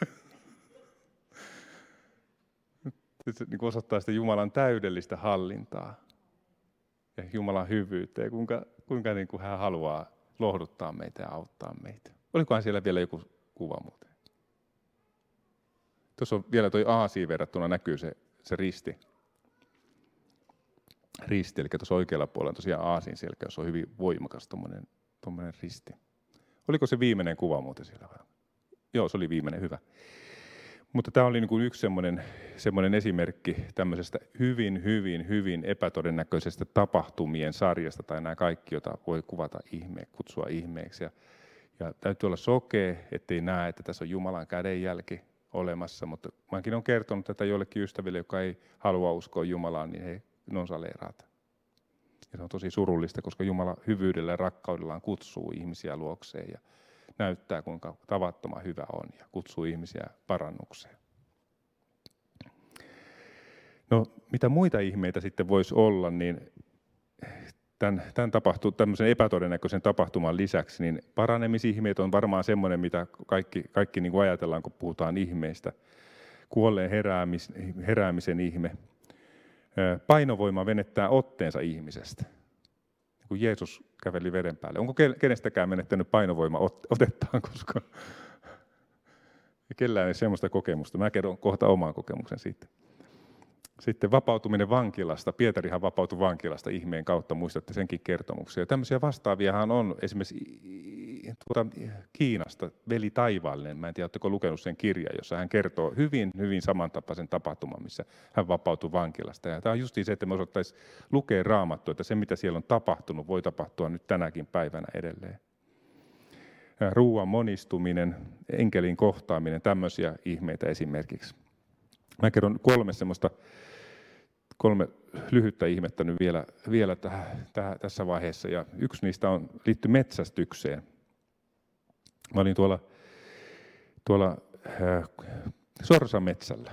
Se niin osoittaa sitä Jumalan täydellistä hallintaa ja Jumalan hyvyyttä ja kuinka, kuinka niin kuin hän haluaa lohduttaa meitä ja auttaa meitä. Olikohan siellä vielä joku kuva muuten? Tuossa on vielä tuo aasiin verrattuna näkyy se, se risti. Risti, eli tuossa oikealla puolella on tosiaan aasin selkä, jos on hyvin voimakas tuommoinen risti. Oliko se viimeinen kuva muuten siellä? Joo, se oli viimeinen, hyvä. Mutta tämä oli niin kuin yksi semmoinen, semmoinen esimerkki tämmöisestä hyvin, hyvin, hyvin epätodennäköisestä tapahtumien sarjasta, tai nämä kaikki, joita voi kuvata ihme, kutsua ihmeeksi. Ja, ja täytyy olla sokea, ettei näe, että tässä on Jumalan kädenjälki olemassa, mutta mäkin olen kertonut tätä jollekin ystäville, joka ei halua uskoa Jumalaan, niin he nonsaleeraat. Ja se on tosi surullista, koska Jumala hyvyydellä ja rakkaudellaan kutsuu ihmisiä luokseen ja näyttää, kuinka tavattoman hyvä on ja kutsuu ihmisiä parannukseen. No, mitä muita ihmeitä sitten voisi olla, niin tämän, tämän tapahtuu, tämmöisen epätodennäköisen tapahtuman lisäksi, niin paranemisihmeet on varmaan semmoinen, mitä kaikki, kaikki niin kuin ajatellaan, kun puhutaan ihmeistä. Kuolleen heräämis, heräämisen ihme. Painovoima venettää otteensa ihmisestä kun Jeesus käveli veden päälle. Onko kenestäkään menettänyt painovoima otettaan koskaan? Kellään ei sellaista kokemusta. Mä kerron kohta oman kokemuksen siitä. Sitten vapautuminen vankilasta. Pietarihan vapautui vankilasta ihmeen kautta, muistatte senkin kertomuksia. Ja tämmöisiä vastaaviahan on esimerkiksi tuota, Kiinasta, Veli Taivaallinen. Mä en tiedä, oletteko lukenut sen kirjan, jossa hän kertoo hyvin, hyvin samantapaisen tapahtuman, missä hän vapautui vankilasta. Ja tämä on justiin se, että me osattaisiin lukea raamattua, että se mitä siellä on tapahtunut, voi tapahtua nyt tänäkin päivänä edelleen. Ruuan monistuminen, enkelin kohtaaminen, tämmöisiä ihmeitä esimerkiksi. Mä kerron kolme semmoista kolme lyhyttä ihmettä nyt vielä, vielä tähän, tähän, tässä vaiheessa. Ja yksi niistä on, liittyy metsästykseen. Mä olin tuolla, tuolla äh, Sorsametsällä.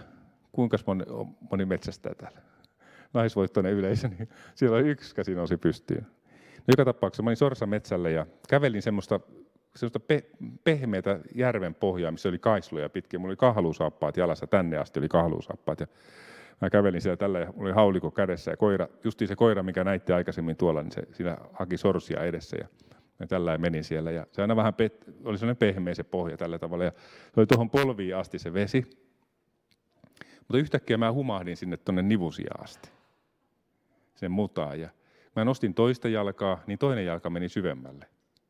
Kuinka moni, moni metsästää täällä? Naisvoittoinen yleisö, niin siellä oli yksi käsi nousi pystyyn. No, joka tapauksessa mä olin Sorsametsällä ja kävelin semmoista, semmoista pe, pehmeätä järven pohjaa, missä oli kaisluja pitkin. Mulla oli kahluusaappaat jalassa, tänne asti oli kahluusaappaat. Ja mä kävelin siellä tällä ja mulla oli hauliko kädessä ja koira, justiin se koira, mikä näitte aikaisemmin tuolla, niin se siinä haki sorsia edessä ja mä tällä menin siellä ja se aina vähän pet, oli sellainen pehmeä se pohja tällä tavalla ja se oli tuohon polviin asti se vesi. Mutta yhtäkkiä mä humahdin sinne tuonne nivusia asti, sen mutaan ja mä nostin toista jalkaa, niin toinen jalka meni syvemmälle.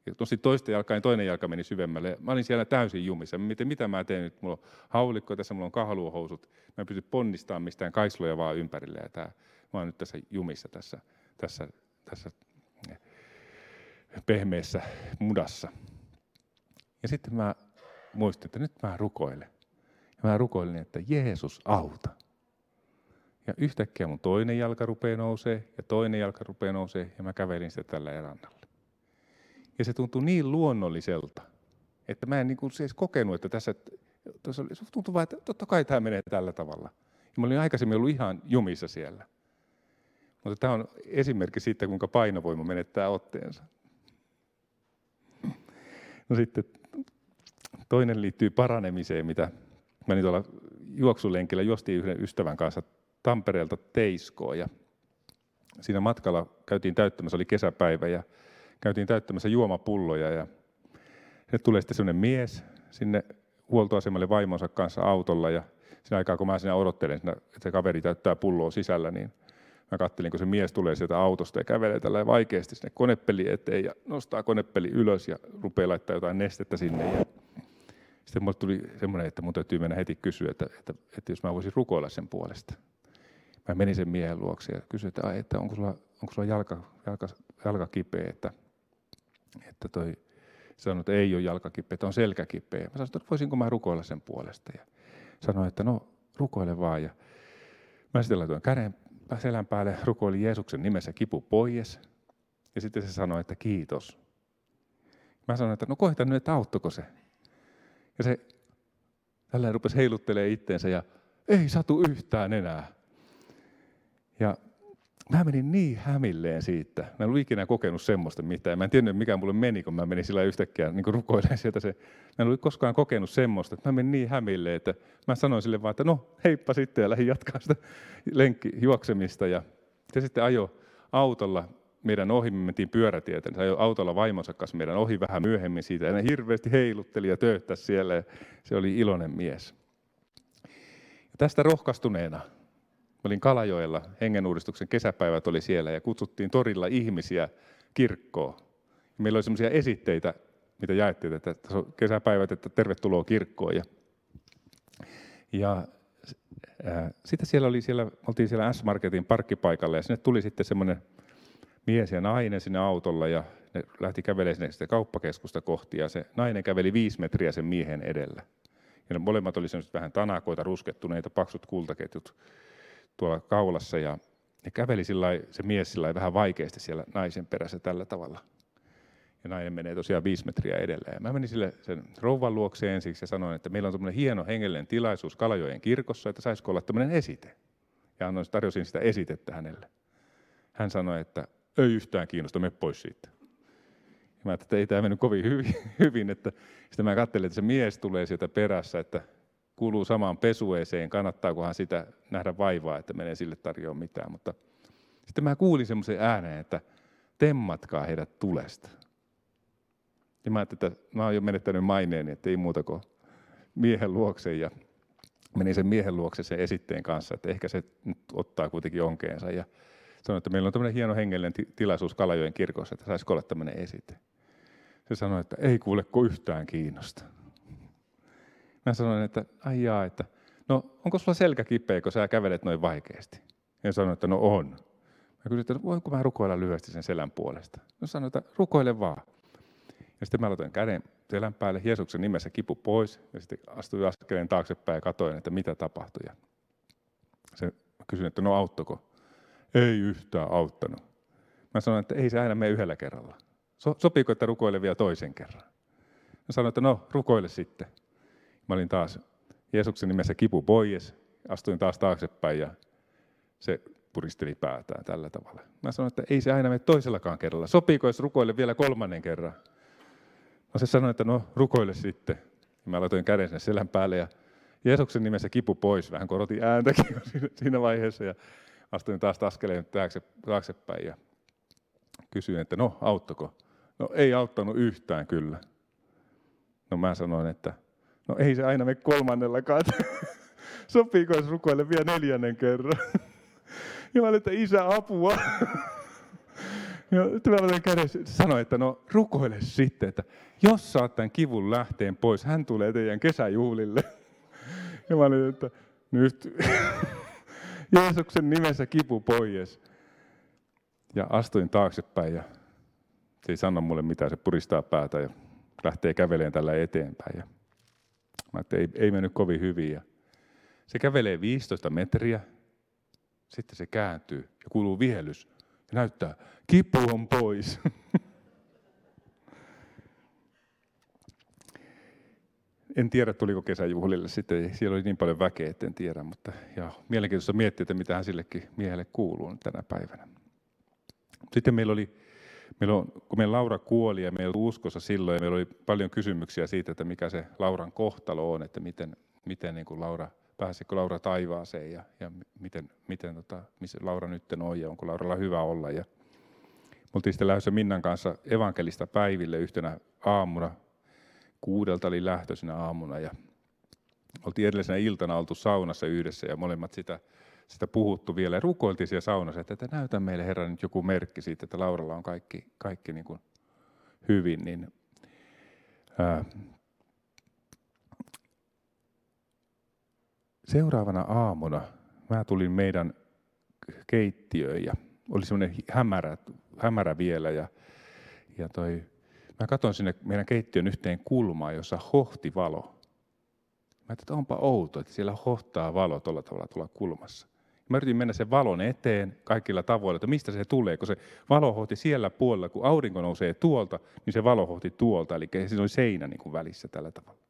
Ja nostin toista jalkaa, niin toinen jalka meni syvemmälle. Mä olin siellä täysin jumissa. Miten, mitä mä teen nyt? Mulla on haulikko, tässä mulla on kahluohousut. Mä en pysty ponnistamaan mistään kaisloja vaan ympärille. Ja tää, mä oon nyt tässä jumissa, tässä, tässä, tässä pehmeässä mudassa. Ja sitten mä muistin, että nyt mä rukoilen. Ja mä rukoilin, että Jeesus auta. Ja yhtäkkiä mun toinen jalka rupeaa nousee ja toinen jalka rupeaa nousee ja mä kävelin sitä tällä rannalla. Ja se tuntui niin luonnolliselta, että mä en niin kuin siis kokenut, että tässä, tässä se tuntui vain, että totta kai tämä menee tällä tavalla. Ja mä olin aikaisemmin ollut ihan jumissa siellä. Mutta tämä on esimerkki siitä, kuinka painovoima menettää otteensa. No sitten toinen liittyy paranemiseen, mitä mä niin tuolla juoksulenkillä juostiin yhden ystävän kanssa Tampereelta Teiskoon. Ja siinä matkalla käytiin täyttämässä, oli kesäpäivä ja käytiin täyttämässä juomapulloja. Ja se tulee sitten sellainen mies sinne huoltoasemalle vaimonsa kanssa autolla. Ja siinä aikaa kun mä sinä odottelen, että se kaveri täyttää pulloa sisällä, niin mä kattelin, kun se mies tulee sieltä autosta ja kävelee tällä vaikeasti sinne konepeli eteen ja nostaa konepeli ylös ja rupeaa laittaa jotain nestettä sinne. Ja sitten mulle tuli semmoinen, että mun täytyy mennä heti kysyä, että, että, että jos mä voisin rukoilla sen puolesta. Mä menin sen miehen luokse ja kysyin, että, että onko sulla, onko sulla jalka, jalka, jalka kipeä, että, että toi sanoi, että ei ole jalkakipeä, että on selkäkipeä. Mä sanoin, että voisinko mä rukoilla sen puolesta. Ja sanoin, että no rukoile vaan. Ja mä sitten laitoin käden selän päälle, rukoilin Jeesuksen nimessä kipu pois. Ja sitten se sanoi, että kiitos. Mä sanoin, että no koita nyt, että auttoiko se. Ja se tällä rupesi heiluttelee itteensä ja ei satu yhtään enää. Ja mä menin niin hämilleen siitä. Mä en ollut ikinä kokenut semmoista mitään. Mä en tiennyt, mikä mulle meni, kun mä menin sillä yhtäkkiä niin rukoilemaan sieltä se. Mä en ollut koskaan kokenut semmoista, mä menin niin hämilleen, että mä sanoin sille vaan, että no heippa sitten ja lähdin jatkaa sitä lenkki, juoksemista. Ja se sitten ajo autolla meidän ohi, me mentiin pyörätietä, niin sai autolla vaimonsa kanssa meidän ohi vähän myöhemmin siitä. Ja ne hirveästi heilutteli ja tööttäisi siellä. Ja se oli iloinen mies. Ja tästä rohkaistuneena, mä olin Kalajoella, hengenuudistuksen kesäpäivät oli siellä ja kutsuttiin torilla ihmisiä kirkkoon. Meillä oli sellaisia esitteitä, mitä jaettiin, että kesäpäivät, että tervetuloa kirkkoon. Ja, ja sitten siellä oli siellä, oltiin siellä S-Marketin parkkipaikalla ja sinne tuli sitten semmoinen mies ja nainen sinne autolla ja ne lähti kävelemään sinne sitä kauppakeskusta kohti ja se nainen käveli viisi metriä sen miehen edellä. Ja ne molemmat oli vähän tanakoita, ruskettuneita, paksut kultaketjut tuolla kaulassa ja ne käveli sillä se mies sillä vähän vaikeasti siellä naisen perässä tällä tavalla. Ja nainen menee tosiaan viisi metriä edelleen. Ja mä menin sille sen rouvan luokse ensiksi ja sanoin, että meillä on tämmöinen hieno hengellinen tilaisuus Kalajoen kirkossa, että saisiko olla tämmöinen esite. Ja annoin, tarjosin sitä esitettä hänelle. Hän sanoi, että ei yhtään kiinnosta, me pois siitä. Ja mä että ei tämä mennyt kovin hyvin, hyvin että sitten mä katselin, että se mies tulee sieltä perässä, että kuuluu samaan pesueeseen, kannattaakohan sitä nähdä vaivaa, että menee sille tarjoa mitään. Mutta sitten mä kuulin semmoisen ääneen, että temmatkaa heidät tulesta. Ja mä ajattelin, että mä oon jo menettänyt maineeni, että ei muuta kuin miehen luokse ja menin sen miehen luokse sen esitteen kanssa, että ehkä se nyt ottaa kuitenkin onkeensa. Ja sanoi, että meillä on tämmöinen hieno hengellinen tilaisuus Kalajoen kirkossa, että saisiko olla tämmöinen esite. Se sanoi, että ei kuuleko yhtään kiinnosta. Mä sanoin, että ai jaa, että no onko sulla selkä kipeä, kun sä kävelet noin vaikeasti? Ja sanoin, että no on. Mä kysyin, että voinko mä rukoilla lyhyesti sen selän puolesta? No sanoin, että rukoile vaan. Ja sitten mä laitoin käden selän päälle, Jeesuksen nimessä kipu pois, ja sitten astuin askeleen taaksepäin ja katsoin, että mitä tapahtui. Ja se kysyin, että no auttoko? Ei yhtään auttanut. Mä sanoin, että ei se aina mene yhdellä kerralla. So, sopiiko, että rukoile vielä toisen kerran? Mä sanoin, että no, rukoile sitten. Mä olin taas Jeesuksen nimessä kipu pois, astuin taas taaksepäin ja se puristeli päätään tällä tavalla. Mä sanoin, että ei se aina mene toisellakaan kerralla. Sopiiko, jos rukoile vielä kolmannen kerran? No se sanoi, että no rukoile sitten. Mä laitoin käden sinne selän päälle ja Jeesuksen nimessä kipu pois. Vähän korotin ääntäkin siinä vaiheessa ja astuin taas askeleen taakse, taaksepäin ja kysyin, että no auttako? No ei auttanut yhtään kyllä. No mä sanoin, että no ei se aina mene kolmannellakaan. Sopiiko jos rukoille vielä neljännen kerran? Olin, että isä apua. Ja mä kädessä sanoin, että no rukoile sitten, että jos saat tämän kivun lähteen pois, hän tulee teidän kesäjuhlille. Ja mä olin, että nyt Jeesuksen nimessä kipu pois. Ja astuin taaksepäin ja se ei sano mulle mitään, se puristaa päätä ja lähtee käveleen tällä eteenpäin. Ja mä että ei, ei mennyt kovin hyvin. Se kävelee 15 metriä, sitten se kääntyy ja kuuluu vihelys ja näyttää, kipu on pois. en tiedä, tuliko kesäjuhlille sitten, siellä oli niin paljon väkeä, että en tiedä, mutta ja mielenkiintoista miettiä, että mitä hän sillekin miehelle kuuluu tänä päivänä. Sitten meillä oli, meillä on, kun meidän Laura kuoli ja meillä oli uskossa silloin, ja meillä oli paljon kysymyksiä siitä, että mikä se Lauran kohtalo on, että miten, miten niin kuin Laura, pääsikö Laura taivaaseen ja, ja miten, miten tota, missä Laura nyt on ja onko Lauralla hyvä olla. Ja me oltiin sitten lähdössä Minnan kanssa evankelista päiville yhtenä aamuna, kuudelta oli lähtöisenä aamuna ja oltiin edellisenä iltana oltu saunassa yhdessä ja molemmat sitä, sitä puhuttu vielä. Rukoiltiin siellä saunassa, että, että näytä meille Herra nyt joku merkki siitä, että Lauralla on kaikki, kaikki niin kuin hyvin. Niin, ää, seuraavana aamuna mä tulin meidän keittiöön ja oli semmoinen hämärä, hämärä vielä ja, ja toi Mä katsoin sinne meidän keittiön yhteen kulmaan, jossa hohti valo. Mä ajattelin, että onpa outo, että siellä hohtaa valo tuolla tavalla tuolla kulmassa. Mä yritin mennä sen valon eteen kaikilla tavoilla, että mistä se tulee, kun se valo hohti siellä puolella, kun aurinko nousee tuolta, niin se valo hohti tuolta, eli siinä oli seinä niin kuin välissä tällä tavalla.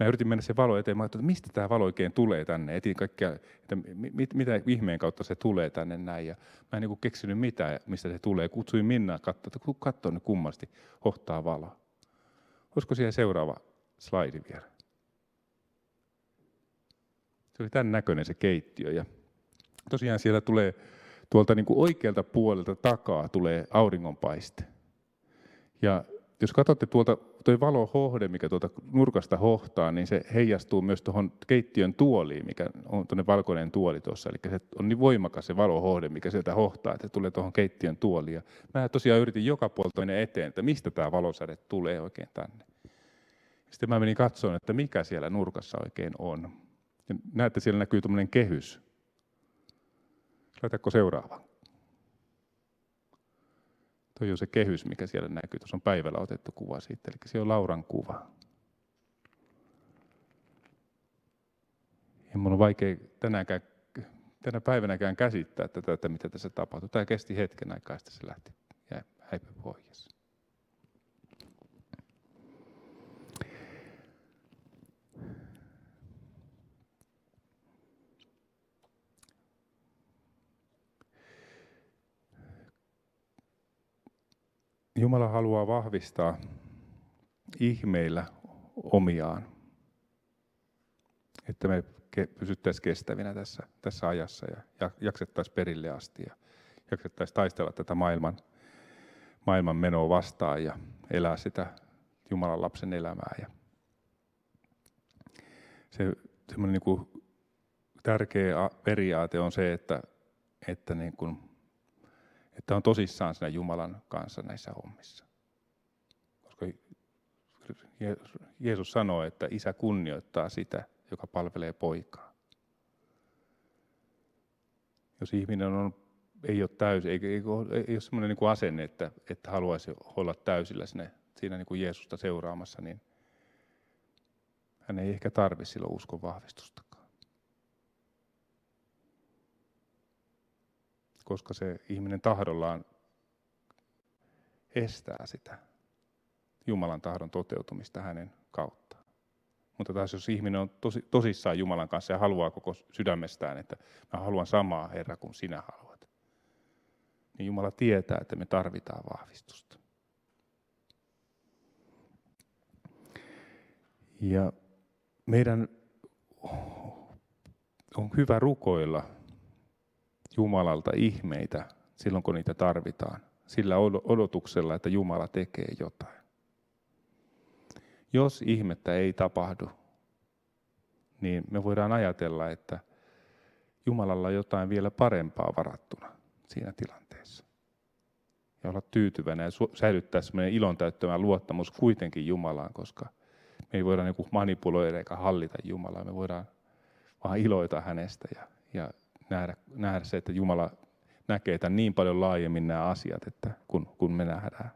Mä yritin mennä se valo eteen, mä että mistä tämä valo oikein tulee tänne, etin kaikkea, että mit, mitä ihmeen kautta se tulee tänne näin. Ja mä en niin keksinyt mitään, mistä se tulee. Kutsuin Minna katsoa, että katso nyt kummasti, hohtaa valo. Olisiko siellä seuraava slaidi vielä? Se oli tämän näköinen se keittiö. Ja tosiaan siellä tulee, tuolta niin kuin oikealta puolelta takaa tulee auringonpaiste. Ja jos katsotte tuolta tuo valohohde, mikä tuolta nurkasta hohtaa, niin se heijastuu myös tuohon keittiön tuoliin, mikä on tuonne valkoinen tuoli tuossa. Eli se on niin voimakas se valohohde, mikä sieltä hohtaa, että se tulee tuohon keittiön tuoliin. Ja mä tosiaan yritin joka puolta mennä eteen, että mistä tämä valosäde tulee oikein tänne. Sitten mä menin katsomaan, että mikä siellä nurkassa oikein on. Ja näette, siellä näkyy tuommoinen kehys. Laitatko seuraava? Tuo on se kehys, mikä siellä näkyy. Tuossa on päivällä otettu kuva siitä, eli se on Lauran kuva. Ja mun on vaikea tänäänkään, tänä päivänäkään käsittää tätä, että mitä tässä tapahtui. Tämä kesti hetken aikaa, että se lähti ja häipy pois. Jumala haluaa vahvistaa ihmeillä omiaan, että me pysyttäisiin kestävinä tässä, tässä ajassa ja jaksettaisiin perille asti ja jaksettaisiin taistella tätä maailman, maailman menoa vastaan ja elää sitä Jumalan lapsen elämää. Ja se semmoinen niin kuin tärkeä periaate on se, että, että niin kuin että on tosissaan siinä Jumalan kanssa näissä hommissa. Koska Jeesus sanoo, että isä kunnioittaa sitä, joka palvelee poikaa. Jos ihminen on, ei ole täysi, ei, ei, ei ole sellainen niin asenne, että, että haluaisi olla täysillä sinne, siinä niin kuin Jeesusta seuraamassa, niin hän ei ehkä tarvitse silloin uskon vahvistusta. Koska se ihminen tahdollaan estää sitä Jumalan tahdon toteutumista hänen kauttaan. Mutta taas jos ihminen on tosi, tosissaan Jumalan kanssa ja haluaa koko sydämestään, että mä haluan samaa Herra kuin sinä haluat, niin Jumala tietää, että me tarvitaan vahvistusta. Ja meidän on hyvä rukoilla Jumalalta ihmeitä silloin, kun niitä tarvitaan. Sillä odotuksella, että Jumala tekee jotain. Jos ihmettä ei tapahdu, niin me voidaan ajatella, että Jumalalla on jotain vielä parempaa varattuna siinä tilanteessa. Ja olla tyytyväinen ja säilyttää sellainen ilon täyttämä luottamus kuitenkin Jumalaan, koska me ei voida niin manipuloida eikä hallita Jumalaa. Me voidaan vaan iloita hänestä ja, ja nähdä, nähdä se, että Jumala näkee tämän niin paljon laajemmin nämä asiat, että kun, kun me nähdään.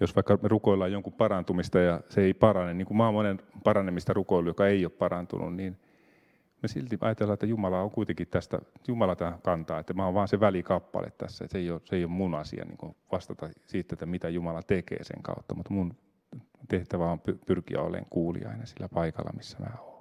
Jos vaikka me rukoillaan jonkun parantumista ja se ei parane, niin kuin mä monen paranemista rukoilu, joka ei ole parantunut, niin me silti ajatellaan, että Jumala on kuitenkin tästä, Jumala tähän kantaa, että mä oon vaan se välikappale tässä, että se ei ole, se ei ole mun asia niin vastata siitä, että mitä Jumala tekee sen kautta, mutta mun tehtävä on pyrkiä olemaan kuulijainen sillä paikalla, missä mä oon.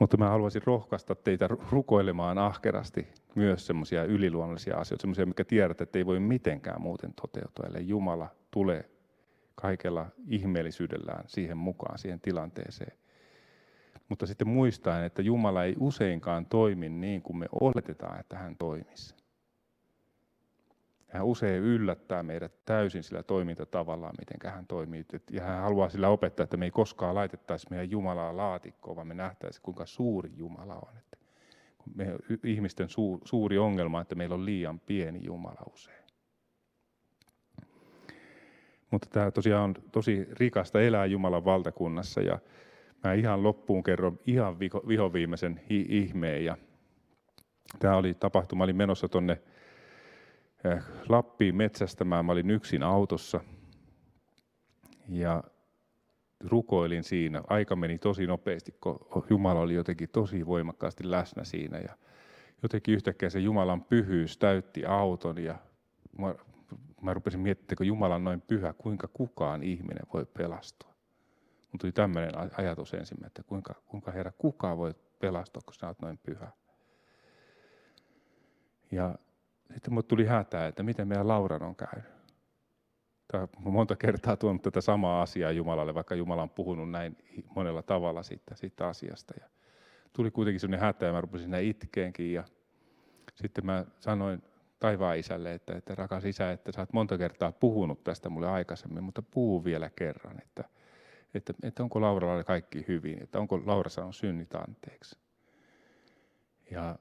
Mutta mä haluaisin rohkaista teitä rukoilemaan ahkerasti myös semmoisia yliluonnollisia asioita, semmoisia, mikä tiedät, että ei voi mitenkään muuten toteutua, ellei Jumala tulee kaikella ihmeellisyydellään siihen mukaan, siihen tilanteeseen. Mutta sitten muistaen, että Jumala ei useinkaan toimi niin kuin me oletetaan, että hän toimisi. Hän usein yllättää meidät täysin sillä toimintatavallaan, miten hän toimii. Ja hän haluaa sillä opettaa, että me ei koskaan laitettaisi meidän Jumalaa laatikkoon, vaan me nähtäisiin, kuinka suuri Jumala on. Että me ihmisten suuri ongelma, että meillä on liian pieni Jumala usein. Mutta tämä tosiaan on tosi rikasta elää Jumalan valtakunnassa ja mä ihan loppuun kerron ihan vihoviimeisen ihmeen. Ja tämä oli tapahtuma, olin menossa tuonne Lappiin metsästämään. Mä olin yksin autossa ja rukoilin siinä. Aika meni tosi nopeasti, kun Jumala oli jotenkin tosi voimakkaasti läsnä siinä. Ja jotenkin yhtäkkiä se Jumalan pyhyys täytti auton ja mä, mä rupesin miettimään, kun Jumala on noin pyhä, kuinka kukaan ihminen voi pelastua. Mun tuli tämmöinen ajatus ensimmäinen, että kuinka, kuinka Herra, kukaan voi pelastua, kun sä oot noin pyhä. Ja sitten mulle tuli hätää, että miten meidän Lauran on käynyt. Tämä monta kertaa tuonut tätä samaa asiaa Jumalalle, vaikka Jumala on puhunut näin monella tavalla siitä, siitä asiasta. Ja tuli kuitenkin sellainen hätä ja mä rupesin siinä itkeenkin ja sitten mä sanoin taivaan isälle, että, että rakas isä, että sä oot monta kertaa puhunut tästä mulle aikaisemmin, mutta puhu vielä kerran, että, että, että onko Lauralla kaikki hyvin, että onko Laura saanut synnit anteeksi. Ja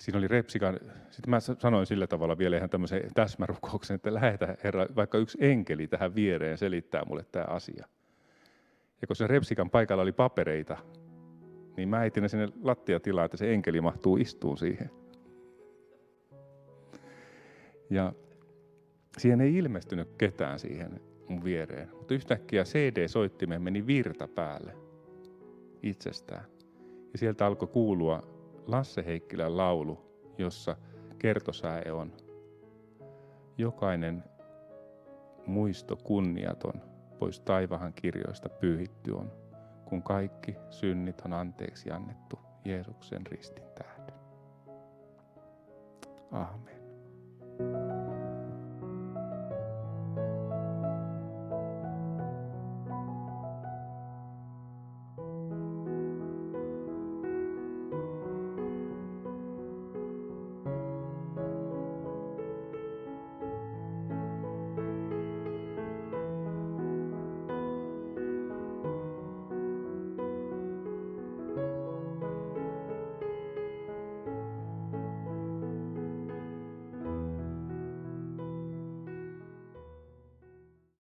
siinä oli repsikan, sitten mä sanoin sillä tavalla vielä ihan tämmöisen täsmärukouksen, että lähetä Herra vaikka yksi enkeli tähän viereen selittää mulle tämä asia. Ja kun se repsikan paikalla oli papereita, niin mä heitin ne sinne lattiatilaan, että se enkeli mahtuu istuun siihen. Ja siihen ei ilmestynyt ketään siihen mun viereen. Mutta yhtäkkiä CD-soittimeen meni virta päälle itsestään. Ja sieltä alkoi kuulua Lasse Heikkilän laulu, jossa kertosäe on. Jokainen muisto kunniaton pois taivahan kirjoista pyyhitty on, kun kaikki synnit on anteeksi annettu Jeesuksen ristin tähden. Amen.